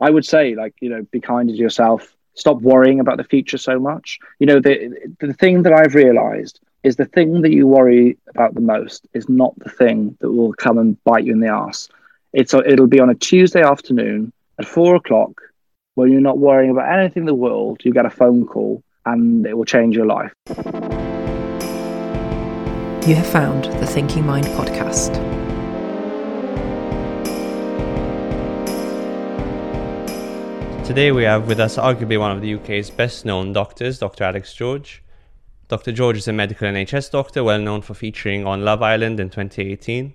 I would say, like, you know, be kind to yourself. Stop worrying about the future so much. You know, the the thing that I've realized is the thing that you worry about the most is not the thing that will come and bite you in the ass. It's a, it'll be on a Tuesday afternoon at four o'clock when you're not worrying about anything in the world. You get a phone call and it will change your life. You have found the Thinking Mind podcast. Today we have with us arguably one of the UK's best known doctors, Dr. Alex George. Dr. George is a medical NHS doctor, well known for featuring on Love Island in 2018.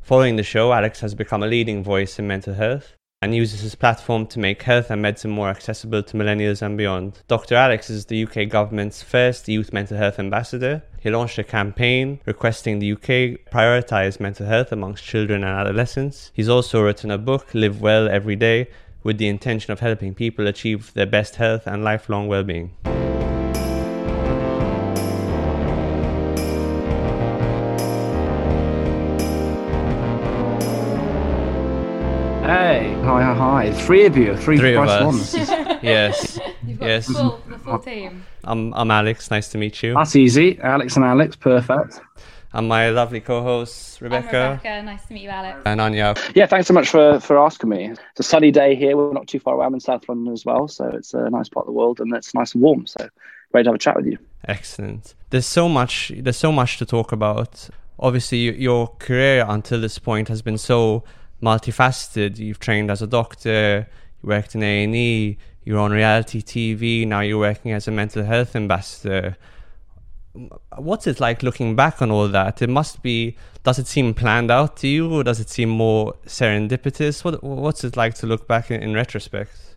Following the show, Alex has become a leading voice in mental health and uses his platform to make health and medicine more accessible to millennials and beyond. Dr. Alex is the UK government's first youth mental health ambassador. He launched a campaign requesting the UK prioritise mental health amongst children and adolescents. He's also written a book, Live Well Every Day, with the intention of helping people achieve their best health and lifelong well-being. Hey, hi, hi, hi. Three of you, three, Three of us. ones. yes, You've got yes. the, full, the full uh, team. I'm, I'm Alex. Nice to meet you. That's easy. Alex and Alex, perfect. And my lovely co-hosts I'm Rebecca, Rebecca. Nice to meet you, Alex. and Anya. Yeah, thanks so much for, for asking me. It's a sunny day here. We're not too far away. I'm in South London as well, so it's a nice part of the world and it's nice and warm. So great to have a chat with you. Excellent. There's so much. There's so much to talk about. Obviously, your career until this point has been so multifaceted. You've trained as a doctor. You worked in A and E. You're on reality TV. Now you're working as a mental health ambassador. What's it like looking back on all that? It must be. Does it seem planned out to you, or does it seem more serendipitous? What What's it like to look back in, in retrospect?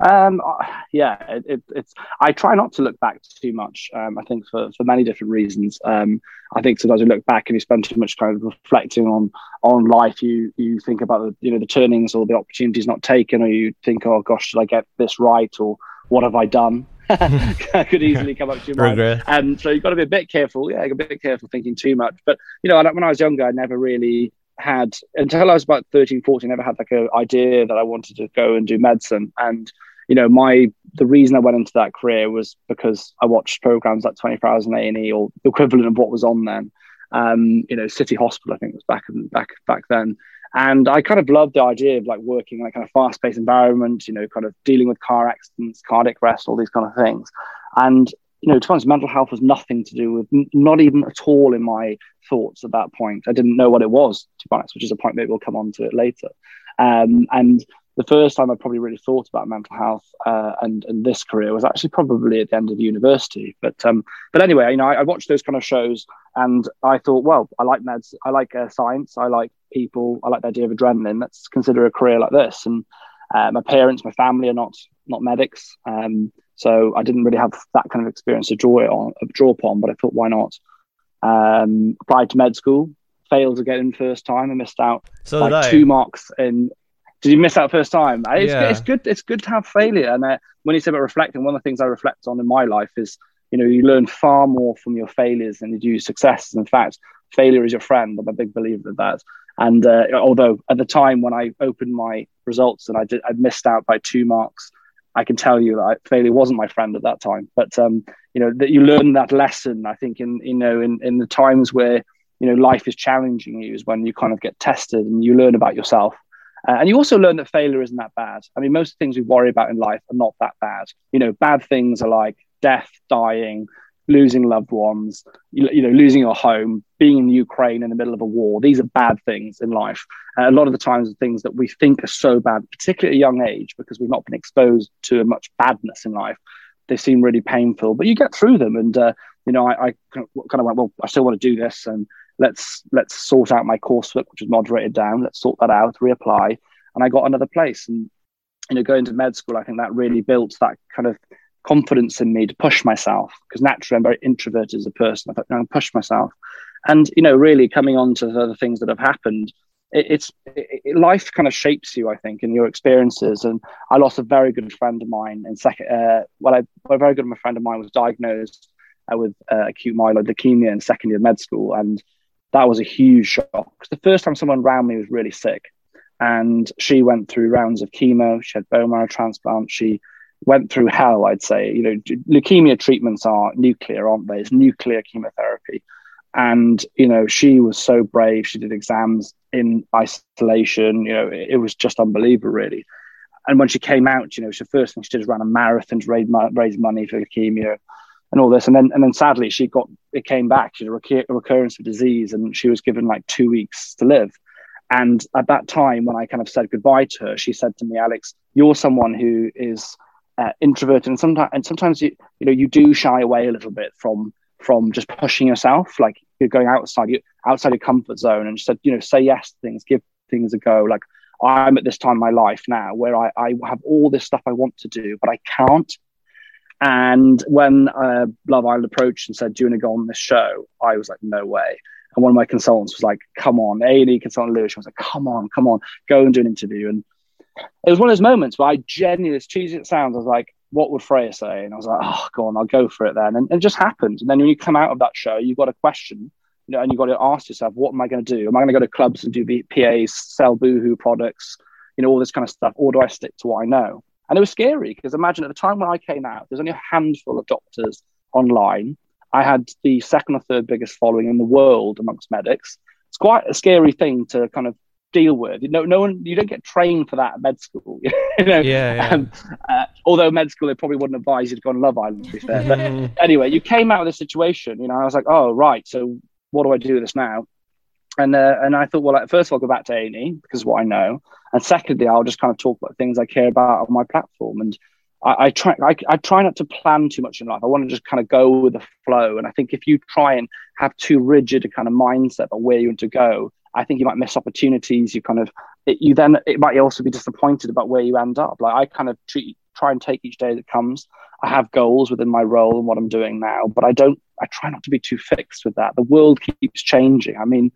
Um, uh, yeah, it, it, it's. I try not to look back too much. Um, I think for, for many different reasons. Um, I think sometimes you look back and you spend too much kind of reflecting on on life. You you think about the you know the turnings or the opportunities not taken, or you think, oh gosh, should I get this right, or what have I done? Could easily come up to your mind. Um, so you've got to be a bit careful. Yeah, a bit careful thinking too much. But you know, when I was younger, I never really had until I was about 13, 14, I never had like an idea that I wanted to go and do medicine. And you know, my the reason I went into that career was because I watched programs like 24 Hours on A and E or the equivalent of what was on then. Um, you know, City Hospital, I think was back back back then. And I kind of loved the idea of like working in like kind of fast paced environment, you know, kind of dealing with car accidents, cardiac arrest, all these kind of things. And, you know, to be honest, mental health was nothing to do with, not even at all in my thoughts at that point. I didn't know what it was, to be honest, which is a point maybe we'll come on to it later. Um, and the first time I probably really thought about mental health uh, and, and this career was actually probably at the end of university. But um, but anyway, you know, I, I watched those kind of shows and I thought, well, I like meds, I like uh, science, I like people, I like the idea of adrenaline. Let's consider a career like this. And uh, my parents, my family are not not medics, um, so I didn't really have that kind of experience to draw it on, draw upon. But I thought, why not? Um, applied to med school, failed to get in first time, and missed out So like two marks in. Did you miss out first time? It's, Yeah. it's good. It's good to have failure. And uh, when you say about reflecting, one of the things I reflect on in my life is, you know, you learn far more from your failures than you do successes. In fact, failure is your friend. I'm a big believer of that. And uh, although at the time when I opened my results and I did, I missed out by two marks, I can tell you that I, failure wasn't my friend at that time. But um, you know that you learn that lesson. I think in you know in in the times where you know life is challenging you is when you kind of get tested and you learn about yourself. Uh, and you also learn that failure isn't that bad. I mean, most things we worry about in life are not that bad. You know, bad things are like death, dying, losing loved ones, you, you know, losing your home, being in Ukraine in the middle of a war. These are bad things in life. Uh, a lot of the times, the things that we think are so bad, particularly at a young age, because we've not been exposed to much badness in life, they seem really painful. But you get through them, and uh, you know, I, I kind of went, well, I still want to do this, and let's let's sort out my coursework, which is moderated down. Let's sort that out, reapply, and I got another place. And you know, going to med school, I think that really built that kind of confidence in me to push myself because naturally I'm very introverted as a person. I thought, I'm push myself, and you know, really coming on to the other things that have happened. It, it's it, it- life kind of shapes you, I think, in your experiences. And I lost a very good friend of mine in second. Uh, well, I, a very good friend of mine was diagnosed uh, with uh, acute myeloid leukemia in second year of med school, and that was a huge shock. 'Cause the first time someone around me was really sick, and she went through rounds of chemo. She had bone marrow transplant. She went through hell, I'd say. You know, leukemia treatments are nuclear, aren't they? It's nuclear chemotherapy. And, you know, she was so brave. She did exams in isolation. You know, it, it was just unbelievable, really. And when she came out, you know, she first thing she did was ran a marathon to raise, raise money for leukemia and all this. And then, and then sadly, she got, it came back. She had a, recur- a recurrence of disease and she was given like two weeks to live. And at that time, when I kind of said goodbye to her, she said to me, Alex, you're someone who is uh, introverted, and sometimes and sometimes you you know you do shy away a little bit from from just pushing yourself, like you're going outside you outside your comfort zone, and she said, you know, say yes to things, give things a go. Like I'm at this time in my life now where I, I have all this stuff I want to do, but I can't. And when uh, Love Island approached and said, "Do you want to go on this show?" I was like, "No way." And one of my consultants was like, "Come on, A and E consultant Lewis I was like, "Come on, come on, go and do an interview." And it was one of those moments where I genuinely, as cheesy it sounds, I was like, "What would Freya say?" And I was like, "Oh, go on, I'll go for it then." And, and it just happened. And then when you come out of that show, you've got a question, you know, and you've got to ask yourself, "What am I going to do? Am I going to go to clubs and do PAs, sell Boohoo products, you know, all this kind of stuff, or do I stick to what I know?" And it was scary because imagine at the time when I came out, there's only a handful of doctors online I had the second or third biggest following in the world amongst medics. It's quite a scary thing to kind of deal with. You know, no one, you don't get trained for that at med school. you know? Yeah. yeah. Um, uh, although med school, they probably wouldn't advise you to go on Love Island. To be fair. But anyway, you came out of this situation. You know, I was like, oh right, so what do I do with this now? And uh, and I thought, well, like, first of all, I'll go back to A and E because what I know, and secondly, I'll just kind of talk about things I care about on my platform and I, I try I, I, try not to plan too much in life. I want to just kind of go with the flow. And I think if you try and have too rigid a kind of mindset about where you want to go, I think you might miss opportunities. You kind of it, you then it might also be disappointed about where you end up. Like I kind of treat, try and take each day that comes. I have goals within my role and what I'm doing now, but I don't. I try not to be too fixed with that. The world keeps changing. I mean,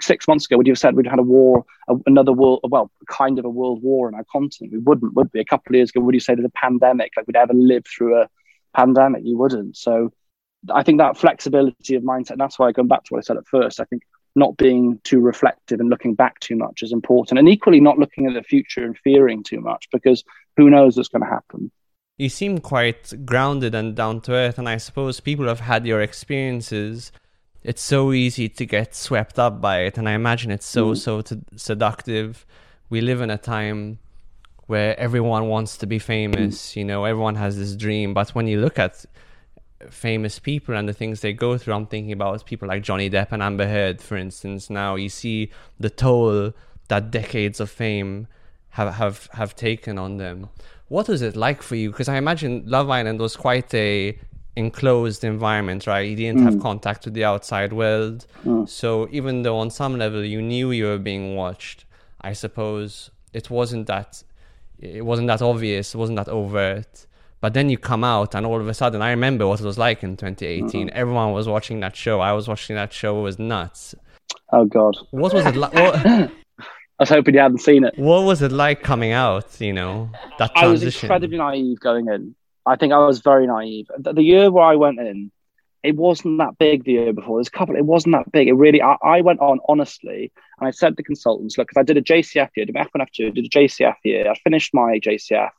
six months ago, would you have said we'd had a war, another world, well, kind of a world war in our continent? We wouldn't, would we? A couple of years ago, would you say there's a pandemic, like we'd ever live through a pandemic? You wouldn't. So I think that flexibility of mindset, and that's why I go back to what I said at first. I think not being too reflective and looking back too much is important. And equally, not looking at the future and fearing too much because who knows what's going to happen. You seem quite grounded and down to earth, and I suppose people have had your experiences it's so easy to get swept up by it and i imagine it's so mm. so t- seductive. We live in a time where everyone wants to be famous you know everyone has this dream but when you look at famous people and the things they go through i'm thinking about people like johnny depp and amber heard for instance. Now you see the toll that decades of fame have have have taken on them. What was it like for you? Because i imagine love island was quite a enclosed environment, right? You didn't mm. have contact with the outside world. Mm. So even though on some level you knew you were being watched, I suppose it wasn't that it wasn't that obvious, it wasn't that overt. But then you come out and all of a sudden I remember what it was like in 2018. Mm-hmm. Everyone was watching that show. I was watching that show. It was nuts. Oh god. What was it like? I was hoping you hadn't seen it. What was it like coming out? You know that transition. I was incredibly naive going in. I think I was very naive. The, the, year where I went in, it wasn't that big the year before. There's a couple, it wasn't that big. It really, I, I went on honestly, and I said to consultants, look, because I did a JCF year, did F1, F2, did a JCF year. I finished my JCF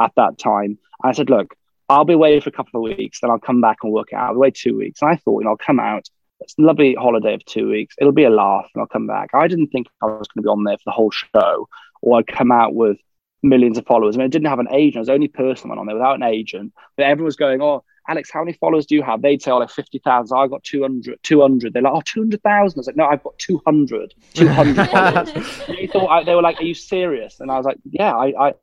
at that time. I said, look, I'll be away for a couple of weeks, then I'll come back and work it out. I'll be away two weeks. And I thought, you know, I'll come out. It's a lovely holiday of two weeks. It'll be a laugh and I'll come back. I didn't think I was going to be on there for the whole show or I'd come out with millions of followers. I mean, I didn't have an agent. I was the only person went on there without an agent. But everyone was going, oh, Alex, how many followers do you have? They'd say, oh, like 50,000. I got 200. 200. They're like, oh, 200,000. I was like, no, I've got 200. 200 followers. They thought, they were like, are you serious? And I was like, yeah, I, I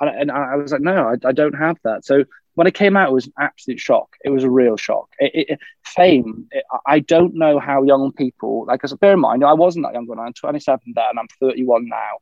and I was like, no, I, I don't have that. So when it came out, it was an absolute shock. It was a real shock. It, it, fame. It, I don't know how young people, like, a bear in mind, I wasn't that young when I'm 27 then, and I'm 31 now.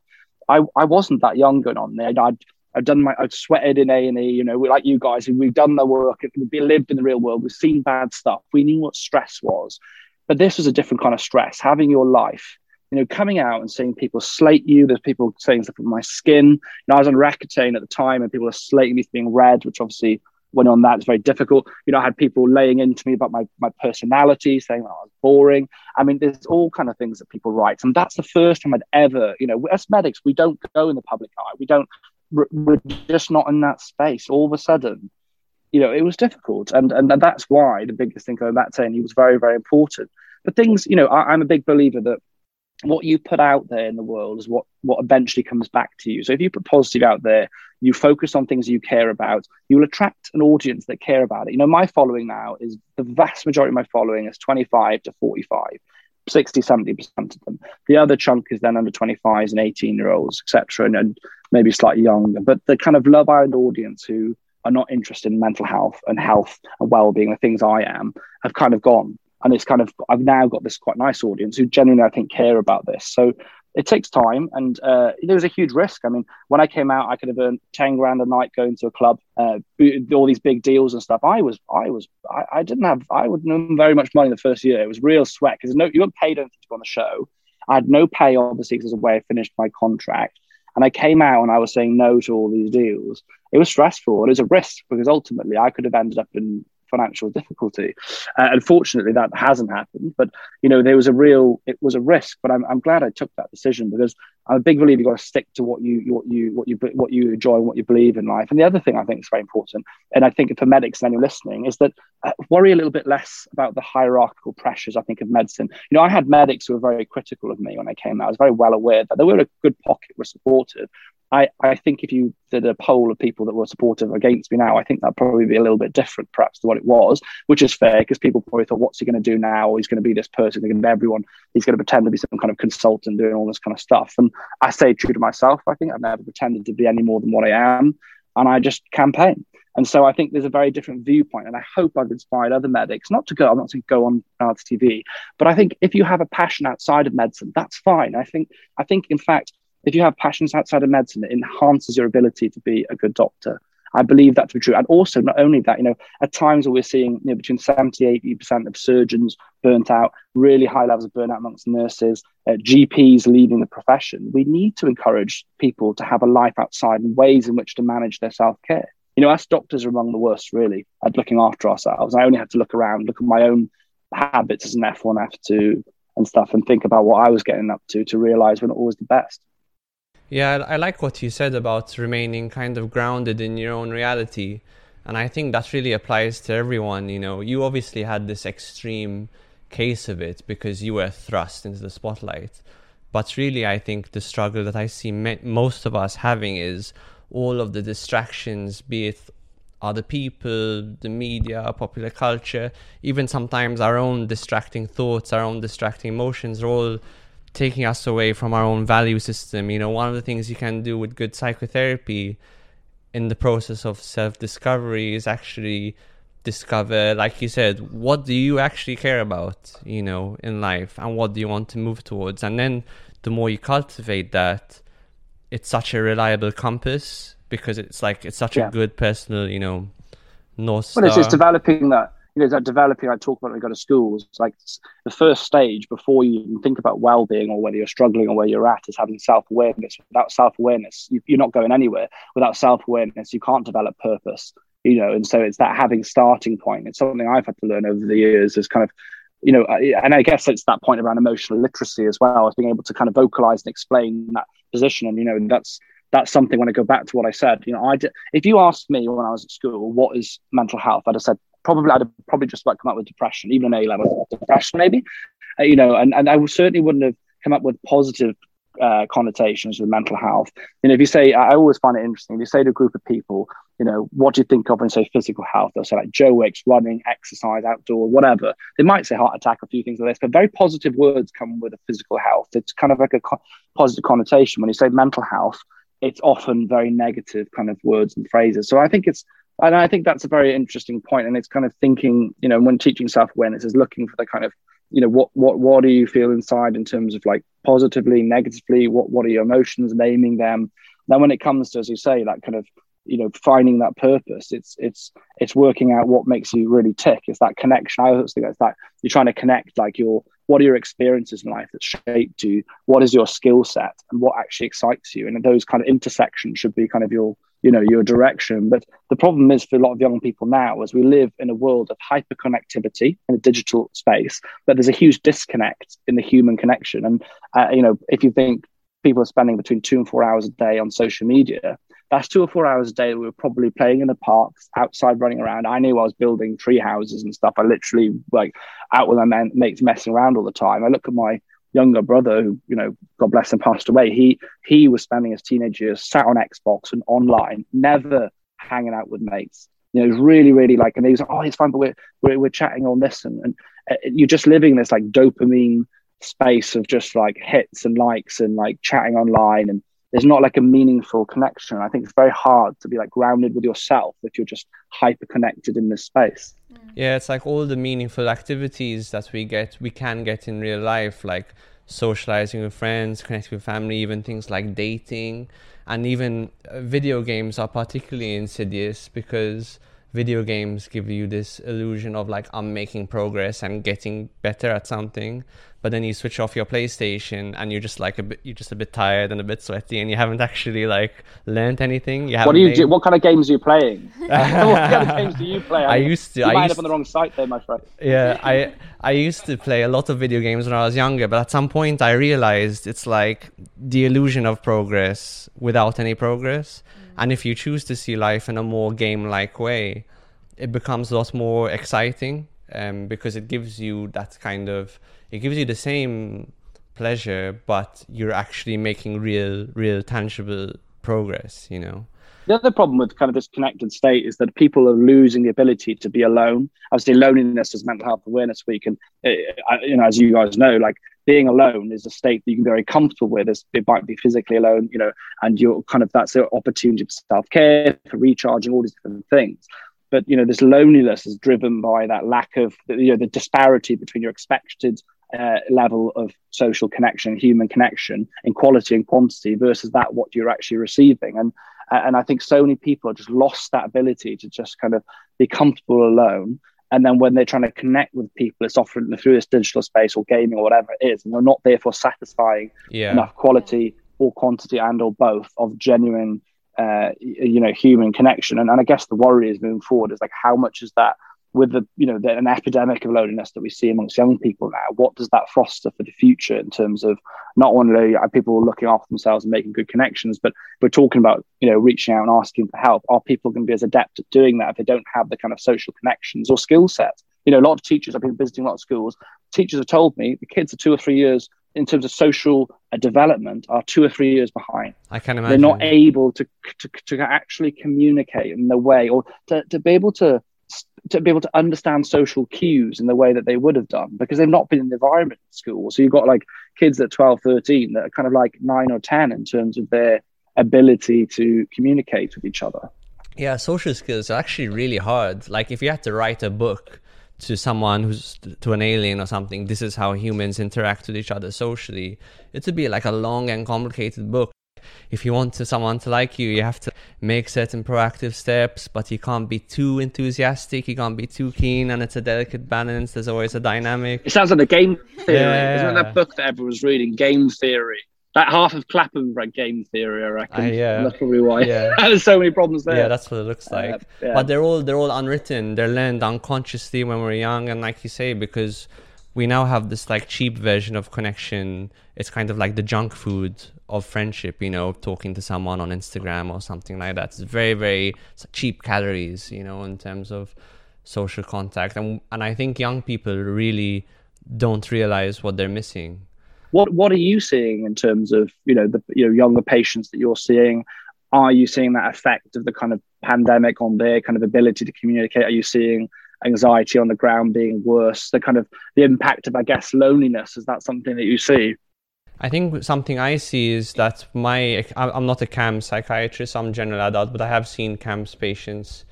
I, I wasn't that young going on there. I'd, I'd done my, I'd sweated in A and E. You know, like you guys, we've done the work. We've lived in the real world. We've seen bad stuff. We knew what stress was, but this was a different kind of stress. Having your life, you know, coming out and seeing people slate you. There's people saying stuff on my skin. You know, I was on Accutane at the time, and people are slating me for being red, which obviously went on that. It's very difficult. You know, I had people laying into me about my, my personality, saying I was boring. I mean, there's all kind of things that people write. And that's the first time I'd ever, you know, as medics, we don't go in the public eye. We don't, we're just not in that space. All of a sudden, you know, it was difficult. And, and that's why the biggest thing going back to saying he was very, very important. But things, you know, I, I'm a big believer that what you put out there in the world is what what eventually comes back to you. So if you put positive out there, you focus on things you care about, you will attract an audience that care about it. You know, my following now is the vast majority of my following is 25 to 45. 60 70% of them the other chunk is then under 25s and 18 year olds etc and, and maybe slightly younger but the kind of love island audience who are not interested in mental health and health and well-being the things i am have kind of gone and it's kind of I've now got this quite nice audience who genuinely I think care about this. So it takes time, and uh, there was a huge risk. I mean, when I came out, I could have earned ten grand a night going to a club, uh, all these big deals and stuff. I was, I was, I, I didn't have, I wouldn't earn very much money the first year. It was real sweat because no, you weren't paid anything to go on the show. I had no pay, obviously, because of the way I finished my contract. And I came out and I was saying no to all these deals. It was stressful and it was a risk because ultimately I could have ended up in financial difficulty. Uh, unfortunately, that hasn't happened. But you know, there was a real, it was a risk. But I'm, I'm glad I took that decision because I'm a big believer you've got to stick to what you what you what you what you enjoy and what you believe in life. And the other thing I think is very important, and I think for medics and you're listening, is that uh, worry a little bit less about the hierarchical pressures. I think of medicine. You know, I had medics who were very critical of me when I came out. I was very well aware that they were a good pocket, were supportive, I, I think if you did a poll of people that were supportive against me now, I think that'd probably be a little bit different, perhaps, to what it was, which is fair because people probably thought, what's he going to do now? He's going to be this person, he's going to be everyone, he's going to pretend to be some kind of consultant doing all this kind of stuff. And I stayed true to myself. I think I've never pretended to be any more than what I am. And I just campaign. And so I think there's a very different viewpoint. And I hope I've inspired other medics, not to go, I'm not saying go on Arts TV, but I think if you have a passion outside of medicine, that's fine. I think, I think in fact, if you have passions outside of medicine, it enhances your ability to be a good doctor. I believe that to be true. And also, not only that, you know, at times we're seeing you know, between 70 80% of surgeons burnt out, really high levels of burnout amongst nurses, uh, GPs leaving the profession, we need to encourage people to have a life outside and ways in which to manage their self care. You know, us doctors are among the worst, really, at looking after ourselves. I only had to look around, look at my own habits as an F1, F2 and stuff, and think about what I was getting up to to realize we're not always the best. Yeah, I like what you said about remaining kind of grounded in your own reality. And I think that really applies to everyone. You know, you obviously had this extreme case of it because you were thrust into the spotlight. But really, I think the struggle that I see most of us having is all of the distractions, be it other people, the media, popular culture, even sometimes our own distracting thoughts, our own distracting emotions are all taking us away from our own value system. You know, one of the things you can do with good psychotherapy in the process of self discovery is actually discover, like you said, what do you actually care about, you know, in life and what do you want to move towards? And then the more you cultivate that, it's such a reliable compass because it's like it's such yeah. a good personal, you know, north star. Well, it's just developing that you know that developing I talk about when I go to schools. Like the first stage before you even think about well-being or whether you're struggling or where you're at is having self-awareness. Without self-awareness, you, you're not going anywhere. Without self-awareness, you can't develop purpose. You know, and so it's that having starting point. It's something I've had to learn over the years. Is kind of you know, and I guess it's that point around emotional literacy as well, as being able to kind of vocalize and explain that position. And you know, that's that's something when I go back to what I said. You know, I did, if you asked me when I was at school what is mental health, I'd have said probably I'd probably just about come up with depression, even an A level depression, maybe. Uh, you know, and, and I certainly wouldn't have come up with positive uh, connotations with mental health. You know, if you say, I always find it interesting. If you say to a group of people, you know, what do you think of when you say physical health? They'll say like Joe Wicks, running, exercise, outdoor, whatever. They might say heart attack, a few things like this, but very positive words come with a physical health. It's kind of like a co- positive connotation. When you say mental health, it's often very negative kind of words and phrases. So I think it's and I think that's a very interesting point, and it's kind of thinking, you know, when teaching self awareness is looking for the kind of, you know, what what what do you feel inside in terms of like positively, negatively, what what are your emotions, naming them. Then when it comes to, as you say, that kind of, you know, finding that purpose, it's it's it's working out what makes you really tick. It's that connection. I always think it's that you're trying to connect like your what are your experiences in life that shaped you? What is your skill set and what actually excites you? And those kind of intersections should be kind of your you know your direction. But the problem is for a lot of young people now as we live in a world of hyper connectivity in a digital space but there's a huge disconnect in the human connection. And uh, you know if you think people are spending between two and four hours a day on social media that's two or four hours a day we were probably playing in the parks outside running around. I knew i was building tree houses and stuff. I literally like out with my mates messing around all the time. I look at my younger brother who you know god bless him passed away he he was spending his teenage years sat on xbox and online never hanging out with mates. You know it really really like and he was like oh it's fine but we're we're, we're chatting on this and, and uh, you're just living this like dopamine space of just like hits and likes and like chatting online and there's not like a meaningful connection. I think it's very hard to be like grounded with yourself if you're just hyper connected in this space. Yeah, it's like all the meaningful activities that we get, we can get in real life, like socializing with friends, connecting with family, even things like dating, and even uh, video games are particularly insidious because video games give you this illusion of like I'm making progress and getting better at something but then you switch off your PlayStation and you're just like a bit, you're just a bit tired and a bit sweaty, and you haven't actually like learned anything. You what do you do? What kind of games are you playing? what kind of games do you play? I, I used to. You I might used up on the wrong site there, my friend. Yeah, I I used to play a lot of video games when I was younger, but at some point I realized it's like the illusion of progress without any progress. Mm. And if you choose to see life in a more game-like way, it becomes a lot more exciting um, because it gives you that kind of it gives you the same pleasure, but you're actually making real, real, tangible progress. You know. The other problem with kind of this connected state is that people are losing the ability to be alone. Obviously, loneliness is Mental Health Awareness Week, and uh, you know, as you guys know, like being alone is a state that you can be very comfortable with. It's, it might be physically alone, you know, and you're kind of that's an opportunity for self care, for recharging, all these different things but you know this loneliness is driven by that lack of you know the disparity between your expected uh, level of social connection, human connection in quality and quantity versus that what you're actually receiving. And and I think so many people have just lost that ability to just kind of be comfortable alone. And then when they're trying to connect with people, it's often through this digital space or gaming or whatever it is, and they're not therefore satisfying yeah. enough quality or quantity and or both of genuine uh, you know human connection and, and i guess the worry is moving forward is like how much is that with the you know the, an epidemic of loneliness that we see amongst young people now what does that foster for the future in terms of not only are people looking after themselves and making good connections but we're talking about you know reaching out and asking for help are people going to be as adept at doing that if they don't have the kind of social connections or skill set you know a lot of teachers i've been visiting a lot of schools teachers have told me the kids are two or three years in terms of social uh, development are two or three years behind. I can imagine. They're not able to, to, to actually communicate in the way or to, to be able to to be able to understand social cues in the way that they would have done because they've not been in the environment in school. So you've got like kids at 12, 13 that are kind of like nine or 10 in terms of their ability to communicate with each other. Yeah, social skills are actually really hard. Like if you had to write a book to someone who's to an alien or something, this is how humans interact with each other socially. It would be like a long and complicated book if you want to, someone to like you, you have to make certain proactive steps, but you can't be too enthusiastic, you can't be too keen, and it's a delicate balance. There's always a dynamic. It sounds like a game theory. Yeah. Isn't that book that everyone's reading? Game theory. That half of Clapham read game theory, I reckon. Uh, yeah. That's probably why. Yeah. There's so many problems there. Yeah, that's what it looks like. Uh, yeah. But they're all they're all unwritten. They're learned unconsciously when we're young, and like you say, because we now have this like cheap version of connection. It's kind of like the junk food of friendship, you know, talking to someone on Instagram or something like that. It's very, very cheap calories, you know, in terms of social contact. And and I think young people really don't realize what they're missing. What what are you seeing in terms of, you know, the you know, younger patients that you're seeing? Are you seeing that effect of the kind of pandemic on their kind of ability to communicate? Are you seeing anxiety on the ground being worse? The kind of the impact of, I guess, loneliness. Is that something that you see? I think something I see is that my I'm not a CAMHS psychiatrist, I'm general adult, but I have seen CAMHS patients,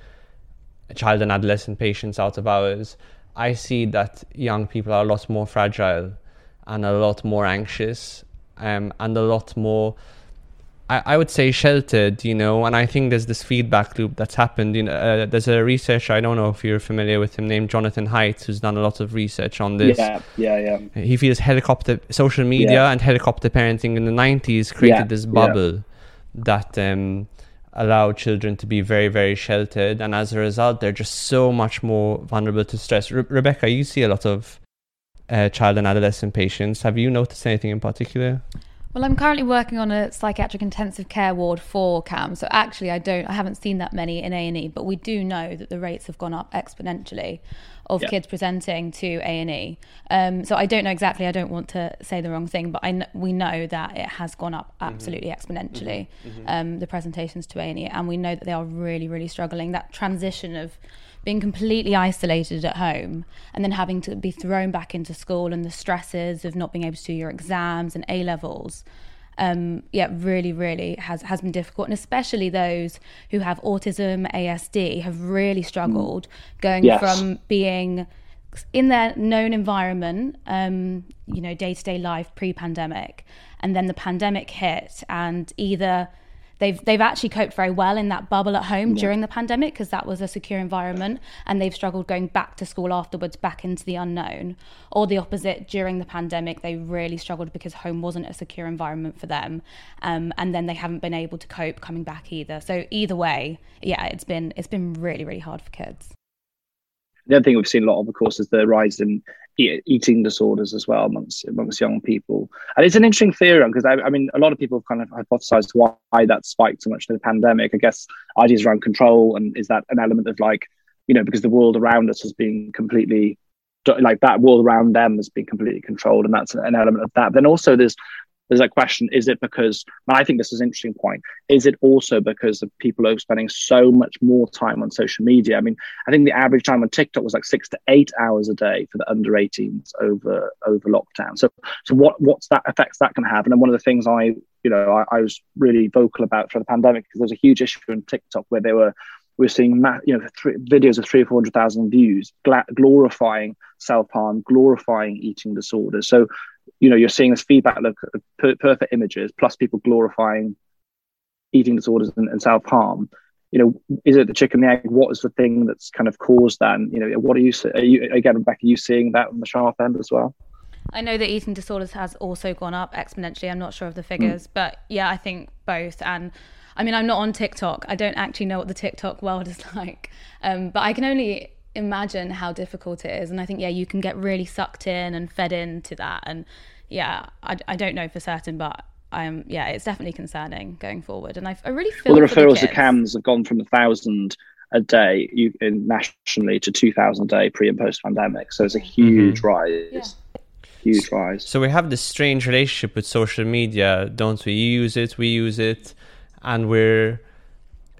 child and adolescent patients out of hours. I see that young people are a lot more fragile and a lot more anxious um, and a lot more I, I would say sheltered, you know, and I think there's this feedback loop that's happened. You know, uh, there's a researcher I don't know if you're familiar with him named Jonathan Haidt who's done a lot of research on this. Yeah, yeah, yeah. He feels helicopter social media Yeah. and helicopter parenting in the 90s created Yeah, this yeah. bubble that um, allowed children to be very, very sheltered, and as a result, they're just so much more vulnerable to stress. Re- Rebecca, you see a lot of uh, child and adolescent patients. Have you noticed anything in particular? Well, I'm currently working on a psychiatric intensive care ward for CAM, so actually, I don't, I haven't seen that many in A and E, but we do know that the rates have gone up exponentially of Yeah. kids presenting to A and E. Um, so I don't know exactly. I don't want to say the wrong thing, but I kn- we know that it has gone up absolutely exponentially. Um, the presentations to A and E, and we know that they are really, really struggling. That transition of being completely isolated at home and then having to be thrown back into school and the stresses of not being able to do your exams and A levels. Um, yeah, really, really has has been difficult, and especially those who have autism, ASD, have really struggled going Yes. from being in their known environment, um, you know, day to day life pre-pandemic, and then the pandemic hit, and either they've they've actually coped very well in that bubble at home during the pandemic because that was a secure environment, and they've struggled going back to school afterwards, back into the unknown, or the opposite during the pandemic, they really struggled because home wasn't a secure environment for them, um, and then they haven't been able to cope coming back either. So either way, yeah, it's been it's been really really hard for kids. The other thing we've seen a lot of, of course, is the rise in eating disorders as well amongst amongst young people. And it's an interesting theory because I, I mean, a lot of people have kind of hypothesized why that spiked so much in the pandemic. I guess ideas around control and is that an element of like, you know, because the world around us has been completely like that world around them has been completely controlled, and that's an element of that. But then also there's there's that question: Is it because? And I think this is an interesting point. Is it also because of people are spending so much more time on social media? I mean, I think the average time on TikTok was like six to eight hours a day for the under 18s over over lockdown. So, so what what's that effects that can have? And then one of the things I you know I, I was really vocal about for the pandemic because there was a huge issue on TikTok where they were we we're seeing you know three, videos of three or four hundred thousand views glorifying self harm, glorifying eating disorders. So you know you're seeing this feedback look of per- perfect images plus people glorifying eating disorders and, and self harm. You know, is it the chicken and the egg? What is the thing that's kind of caused that? And, you know, what are you, are you again, Rebecca? Are you seeing that on the sharp end as well? I know that eating disorders has also gone up exponentially. I'm not sure of the figures, mm. but yeah, I think both. And I mean, I'm not on TikTok. I don't actually know what the TikTok world is like, um, but I can only imagine how difficult it is. And I think, yeah, you can get really sucked in and fed into that. And yeah, I, I don't know for certain, but I'm yeah, it's definitely concerning going forward. And I, I really feel well, the referrals the to CAMHS have gone from a thousand a day you, in, nationally to two thousand a day pre and post pandemic. So it's a huge mm-hmm. rise. Yeah. Huge rise. So we have this strange relationship with social media, don't we? You use it, we use it, and we're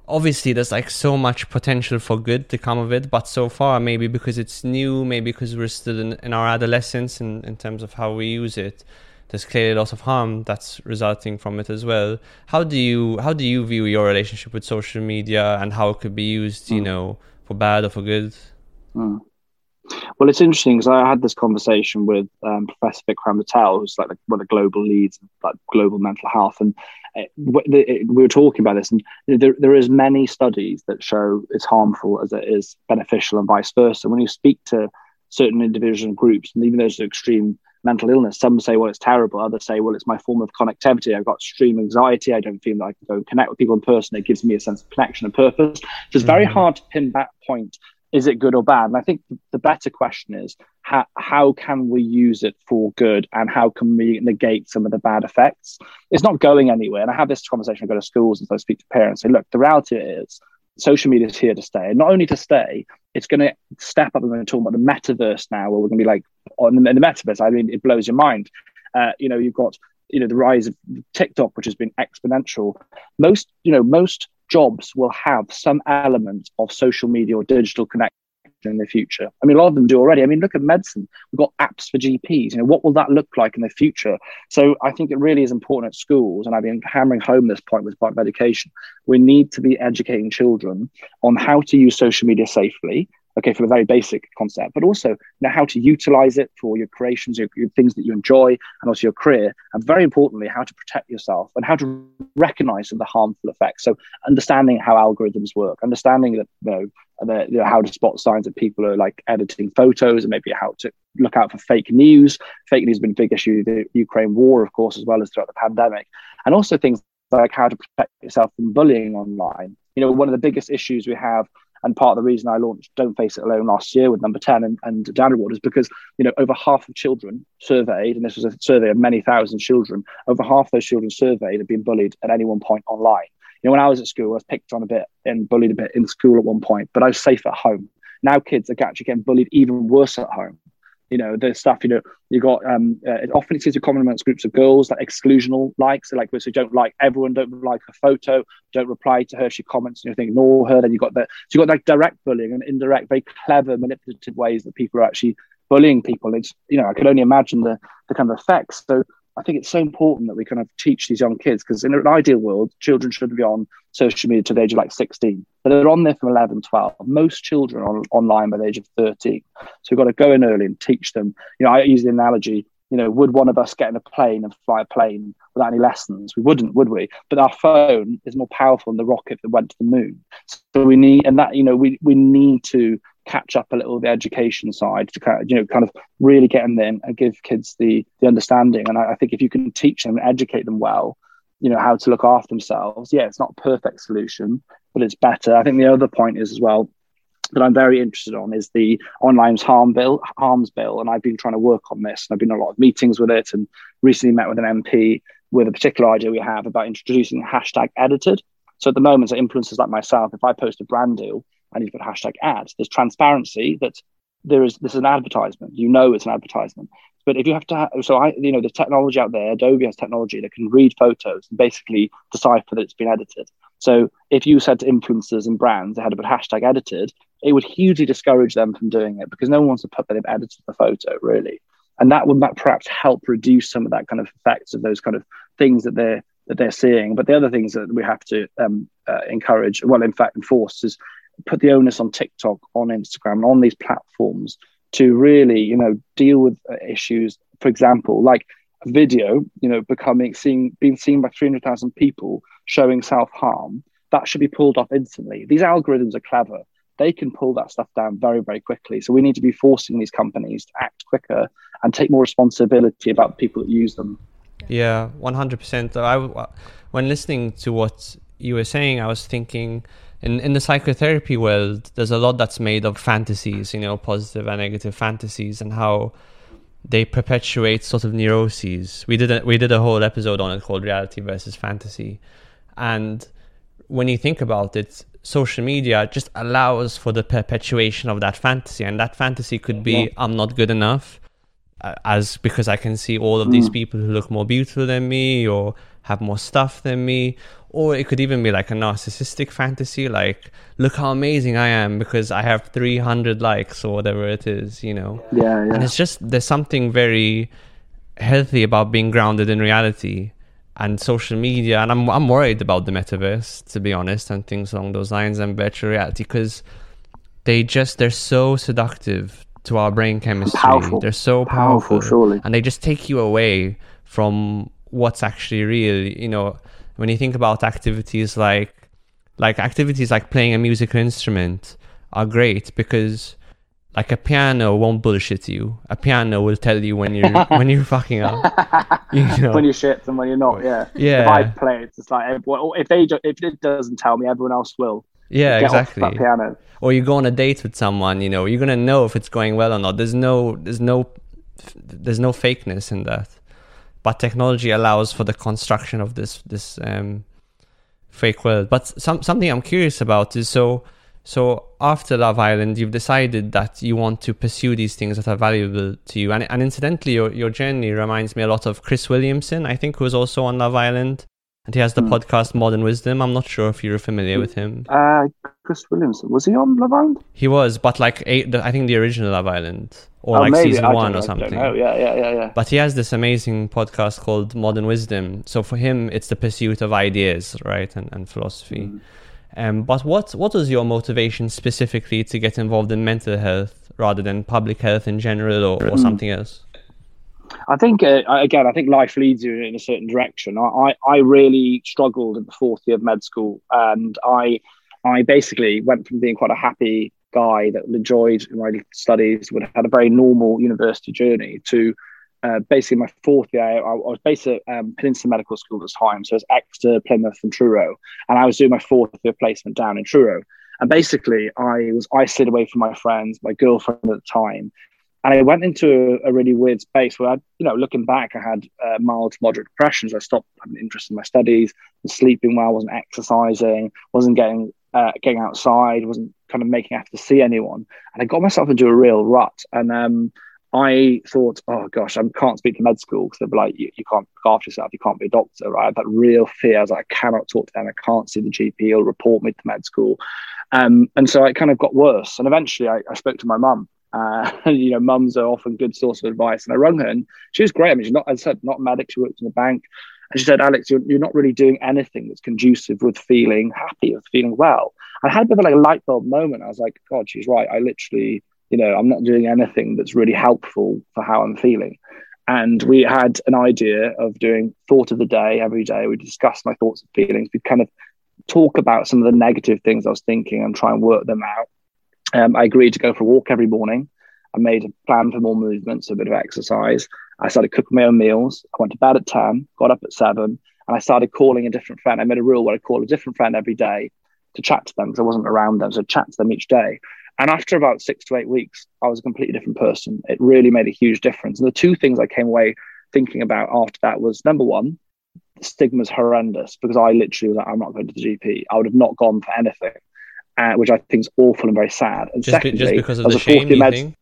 obviously there's like so much potential for good to come of it but so far maybe because it's new maybe because we're still in, in our adolescence in, in terms of how we use it there's clearly a lot of harm that's resulting from it as well how do you how do you view your relationship with social media and how it could be used you mm. know for bad or for good mm. Well, it's interesting because I had this conversation with um, Professor Vikram Patel, who's like one of the global leads, like global mental health, and we were talking about this. And there, there is many studies that show it's harmful as it is beneficial, and vice versa. When you speak to certain individuals and groups, and even those with extreme mental illness, some say, "Well, it's terrible." Others say, "Well, it's my form of connectivity. I've got extreme anxiety. I don't feel that I can go and connect with people in person. It gives me a sense of connection and purpose." So it's very mm-hmm. hard to pin that point is it good or bad? And I think the better question is how, how can we use it for good and how can we negate some of the bad effects? It's not going anywhere. And I have this conversation, I go to schools and so I speak to parents, and say, look, the reality is social media is here to stay. And not only to stay, it's going to step up and we're talking about the metaverse now, where we're going to be like on the, in the metaverse. I mean, it blows your mind. Uh, you know, you've got you know the rise of TikTok, which has been exponential. Most you know most jobs will have some element of social media or digital connection in the future. I mean, a lot of them do already. I mean, look at medicine. We've got apps for GPs. You know, what will that look like in the future? So I think it really is important at schools, and I've been hammering home this point with part of education. We need to be educating children on how to use social media safely okay, from a very basic concept, but also you know, how to utilize it for your creations, your, your, things that you enjoy, and also your career. And very importantly, how to protect yourself and how to recognize the harmful effects. So understanding how algorithms work, understanding that, you know, the, you know, how to spot signs that people are like editing photos and maybe how to look out for fake news. Fake news has been a big issue, the Ukraine war, of course, as well as throughout the pandemic. And also things like how to protect yourself from bullying online. You know, one of the biggest issues we have and part of the reason I launched Don't Face It Alone last year with number 10 and, and Diana Award is because, you know, over half of children surveyed, and this was a survey of many thousand children, over half those children surveyed have been bullied at any one point online. You know, when I was at school, I was picked on a bit and bullied a bit in school at one point, but I was safe at home. Now kids are actually getting bullied even worse at home you know the stuff you know you got um uh, often it's to common amongst groups of girls like exclusional likes so like so don't like everyone don't like her photo don't reply to her she comments and you think ignore her. Then you got that so you got like direct bullying and indirect very clever manipulative ways that people are actually bullying people. It's you know i could only imagine the the kind of effects. So I think it's so important that we kind of teach these young kids because in an ideal world, children should be on social media to the age of like 16, but they're on there from 11, 12. Most children are on, online by the age of 13. So we've got to go in early and teach them. You know, I use the analogy, you know, would one of us get in a plane and fly a plane without any lessons? We wouldn't, would we? But our phone is more powerful than the rocket that went to the moon. So we need, and that, you know, we, we need to catch up a little the education side to kind of, you know kind of really get them in and give kids the the understanding. And I, I, think if you can teach them and educate them well you know how to look after themselves yeah it's not a perfect solution but it's better. I think the other point is as well that i'm very interested on is the online harm bill harms bill. And i've been trying to work on this and i've been in a lot of meetings with it and recently met with an mp with a particular idea we have about introducing hashtag edited. So at the moment, so influencers like myself, if I post a brand deal, Need to put hashtag ads. There's transparency that there is this is an advertisement. You know it's an advertisement. But if you have to, have, so I, you know, the technology out there, Adobe has technology that can read photos and basically decipher that it's been edited. So if you said to influencers and brands they had to put hashtag edited, it would hugely discourage them from doing it because no one wants to put that they've edited the photo really, and that would perhaps help reduce some of that kind of effects of those kind of things that they're that they're seeing. But the other things that we have to um, uh, encourage, well, in fact, enforce is put the onus on TikTok, on Instagram, on these platforms to really, you know, deal with uh, issues. For example, like video, you know, becoming seen being seen by three hundred thousand people showing self harm. That should be pulled off instantly. These algorithms are clever. They can pull that stuff down very, very quickly. So we need to be forcing these companies to act quicker and take more responsibility about people that use them. Yeah, one hundred percent. I when listening to what you were saying, I was thinking in in the psychotherapy world, there's a lot that's made of fantasies, you know, positive and negative fantasies, and how they perpetuate sort of neuroses. We did a, we did a whole episode on it called reality versus fantasy, and when you think about it, social media just allows for the perpetuation of that fantasy, and that fantasy could be yeah. I'm not good enough, uh, as because I can see all of these mm. people who look more beautiful than me or have more stuff than me, or it could even be like a narcissistic fantasy, like look how amazing I am because I have 300 likes or whatever it is, you know. Yeah, yeah. And it's just there's something very healthy about being grounded in reality and social media, and I'm I'm worried about the metaverse to be honest, and things along those lines and virtual reality because they just they're so seductive to our brain chemistry. Powerful. They're so powerful, powerful, surely, and they just take you away from what's actually real. You know, when you think about activities like like activities like playing a musical instrument are great because like a piano won't bullshit you. A piano will tell you when you're when you're fucking up. You know? when you're shit and when you're not. Yeah. Yeah. If I play, it's just like if they if it doesn't tell me, everyone else will. Yeah, exactly. piano. Or you go on a date with someone, you know, you're gonna know if it's going well or not. There's no, there's no, there's no fakeness in that. But technology allows for the construction of this this um, fake world. But some something I'm curious about is so so after Love Island, you've decided that you want to pursue these things that are valuable to you. And, and incidentally, your, your journey reminds me a lot of Chris Williamson, I think, who was also on Love Island and he has the mm. podcast Modern Wisdom. I'm not sure if you're familiar with him. Uh, Chris Williamson was he on Love Island? He was, but like eight, the, I think the original Love Island or oh, like maybe. season one or something. Oh yeah, yeah, yeah, yeah. But he has this amazing podcast called Modern Wisdom. So for him, it's the pursuit of ideas, right, and and philosophy. Mm. Um, but what what was your motivation specifically to get involved in mental health rather than public health in general or, or mm. something else? I think uh, again, I think life leads you in a certain direction. I, I really struggled in the fourth year of med school, and I I basically went from being quite a happy guy that enjoyed my studies, would have had a very normal university journey, to uh, basically my fourth year. I, I was based at um, Peninsula Medical School at the time, so it was Exeter, Plymouth, and Truro, and I was doing my fourth year placement down in Truro. And basically, I was isolated away from my friends, my girlfriend at the time, and I went into a, really weird space where I, you know, looking back, I had uh, mild to moderate depression. So I stopped having interest in my studies, was sleeping well, wasn't exercising, wasn't getting uh, getting outside, wasn't kind of making effort to see anyone, and I got myself into a real rut. And um, I thought, oh gosh, I can't speak to med school because they'd be like, you, you can't look after yourself, you can't be a doctor, right? That real fear. I was like, I cannot talk to them, I can't see the GP, he'll report me to med school. Um, and so it kind of got worse. And eventually I, I spoke to my mum. Uh, you know, mums are often good source of advice. And I rung her and she was great. I mean, she's not, as I said, not a medic, she worked in a bank. And she said, Alex, you're, you're not really doing anything that's conducive with feeling happy, with feeling well. I had a bit of like a light bulb moment. I was like, God, she's right. I literally, you know, I'm not doing anything that's really helpful for how I'm feeling. And we had an idea of doing thought of the day every day. We discussed my thoughts and feelings. We kind of talk about some of the negative things I was thinking and try and work them out. Um, I agreed to go for a walk every morning. I made a plan for more movement, so a bit of exercise. I started cooking my own meals. I went to bed at 10, got up at 7, and I started calling a different friend. I made a rule where I call a different friend every day to chat to them because I wasn't around them. So chat to them each day. And after about six to eight weeks, I was a completely different person. It really made a huge difference. And the two things I came away thinking about after that was number one, the stigma's horrendous because I literally was like, I'm not going to the GP. I would have not gone for anything, uh, which I think is awful and very sad. And just secondly, be, just because of the shame, med-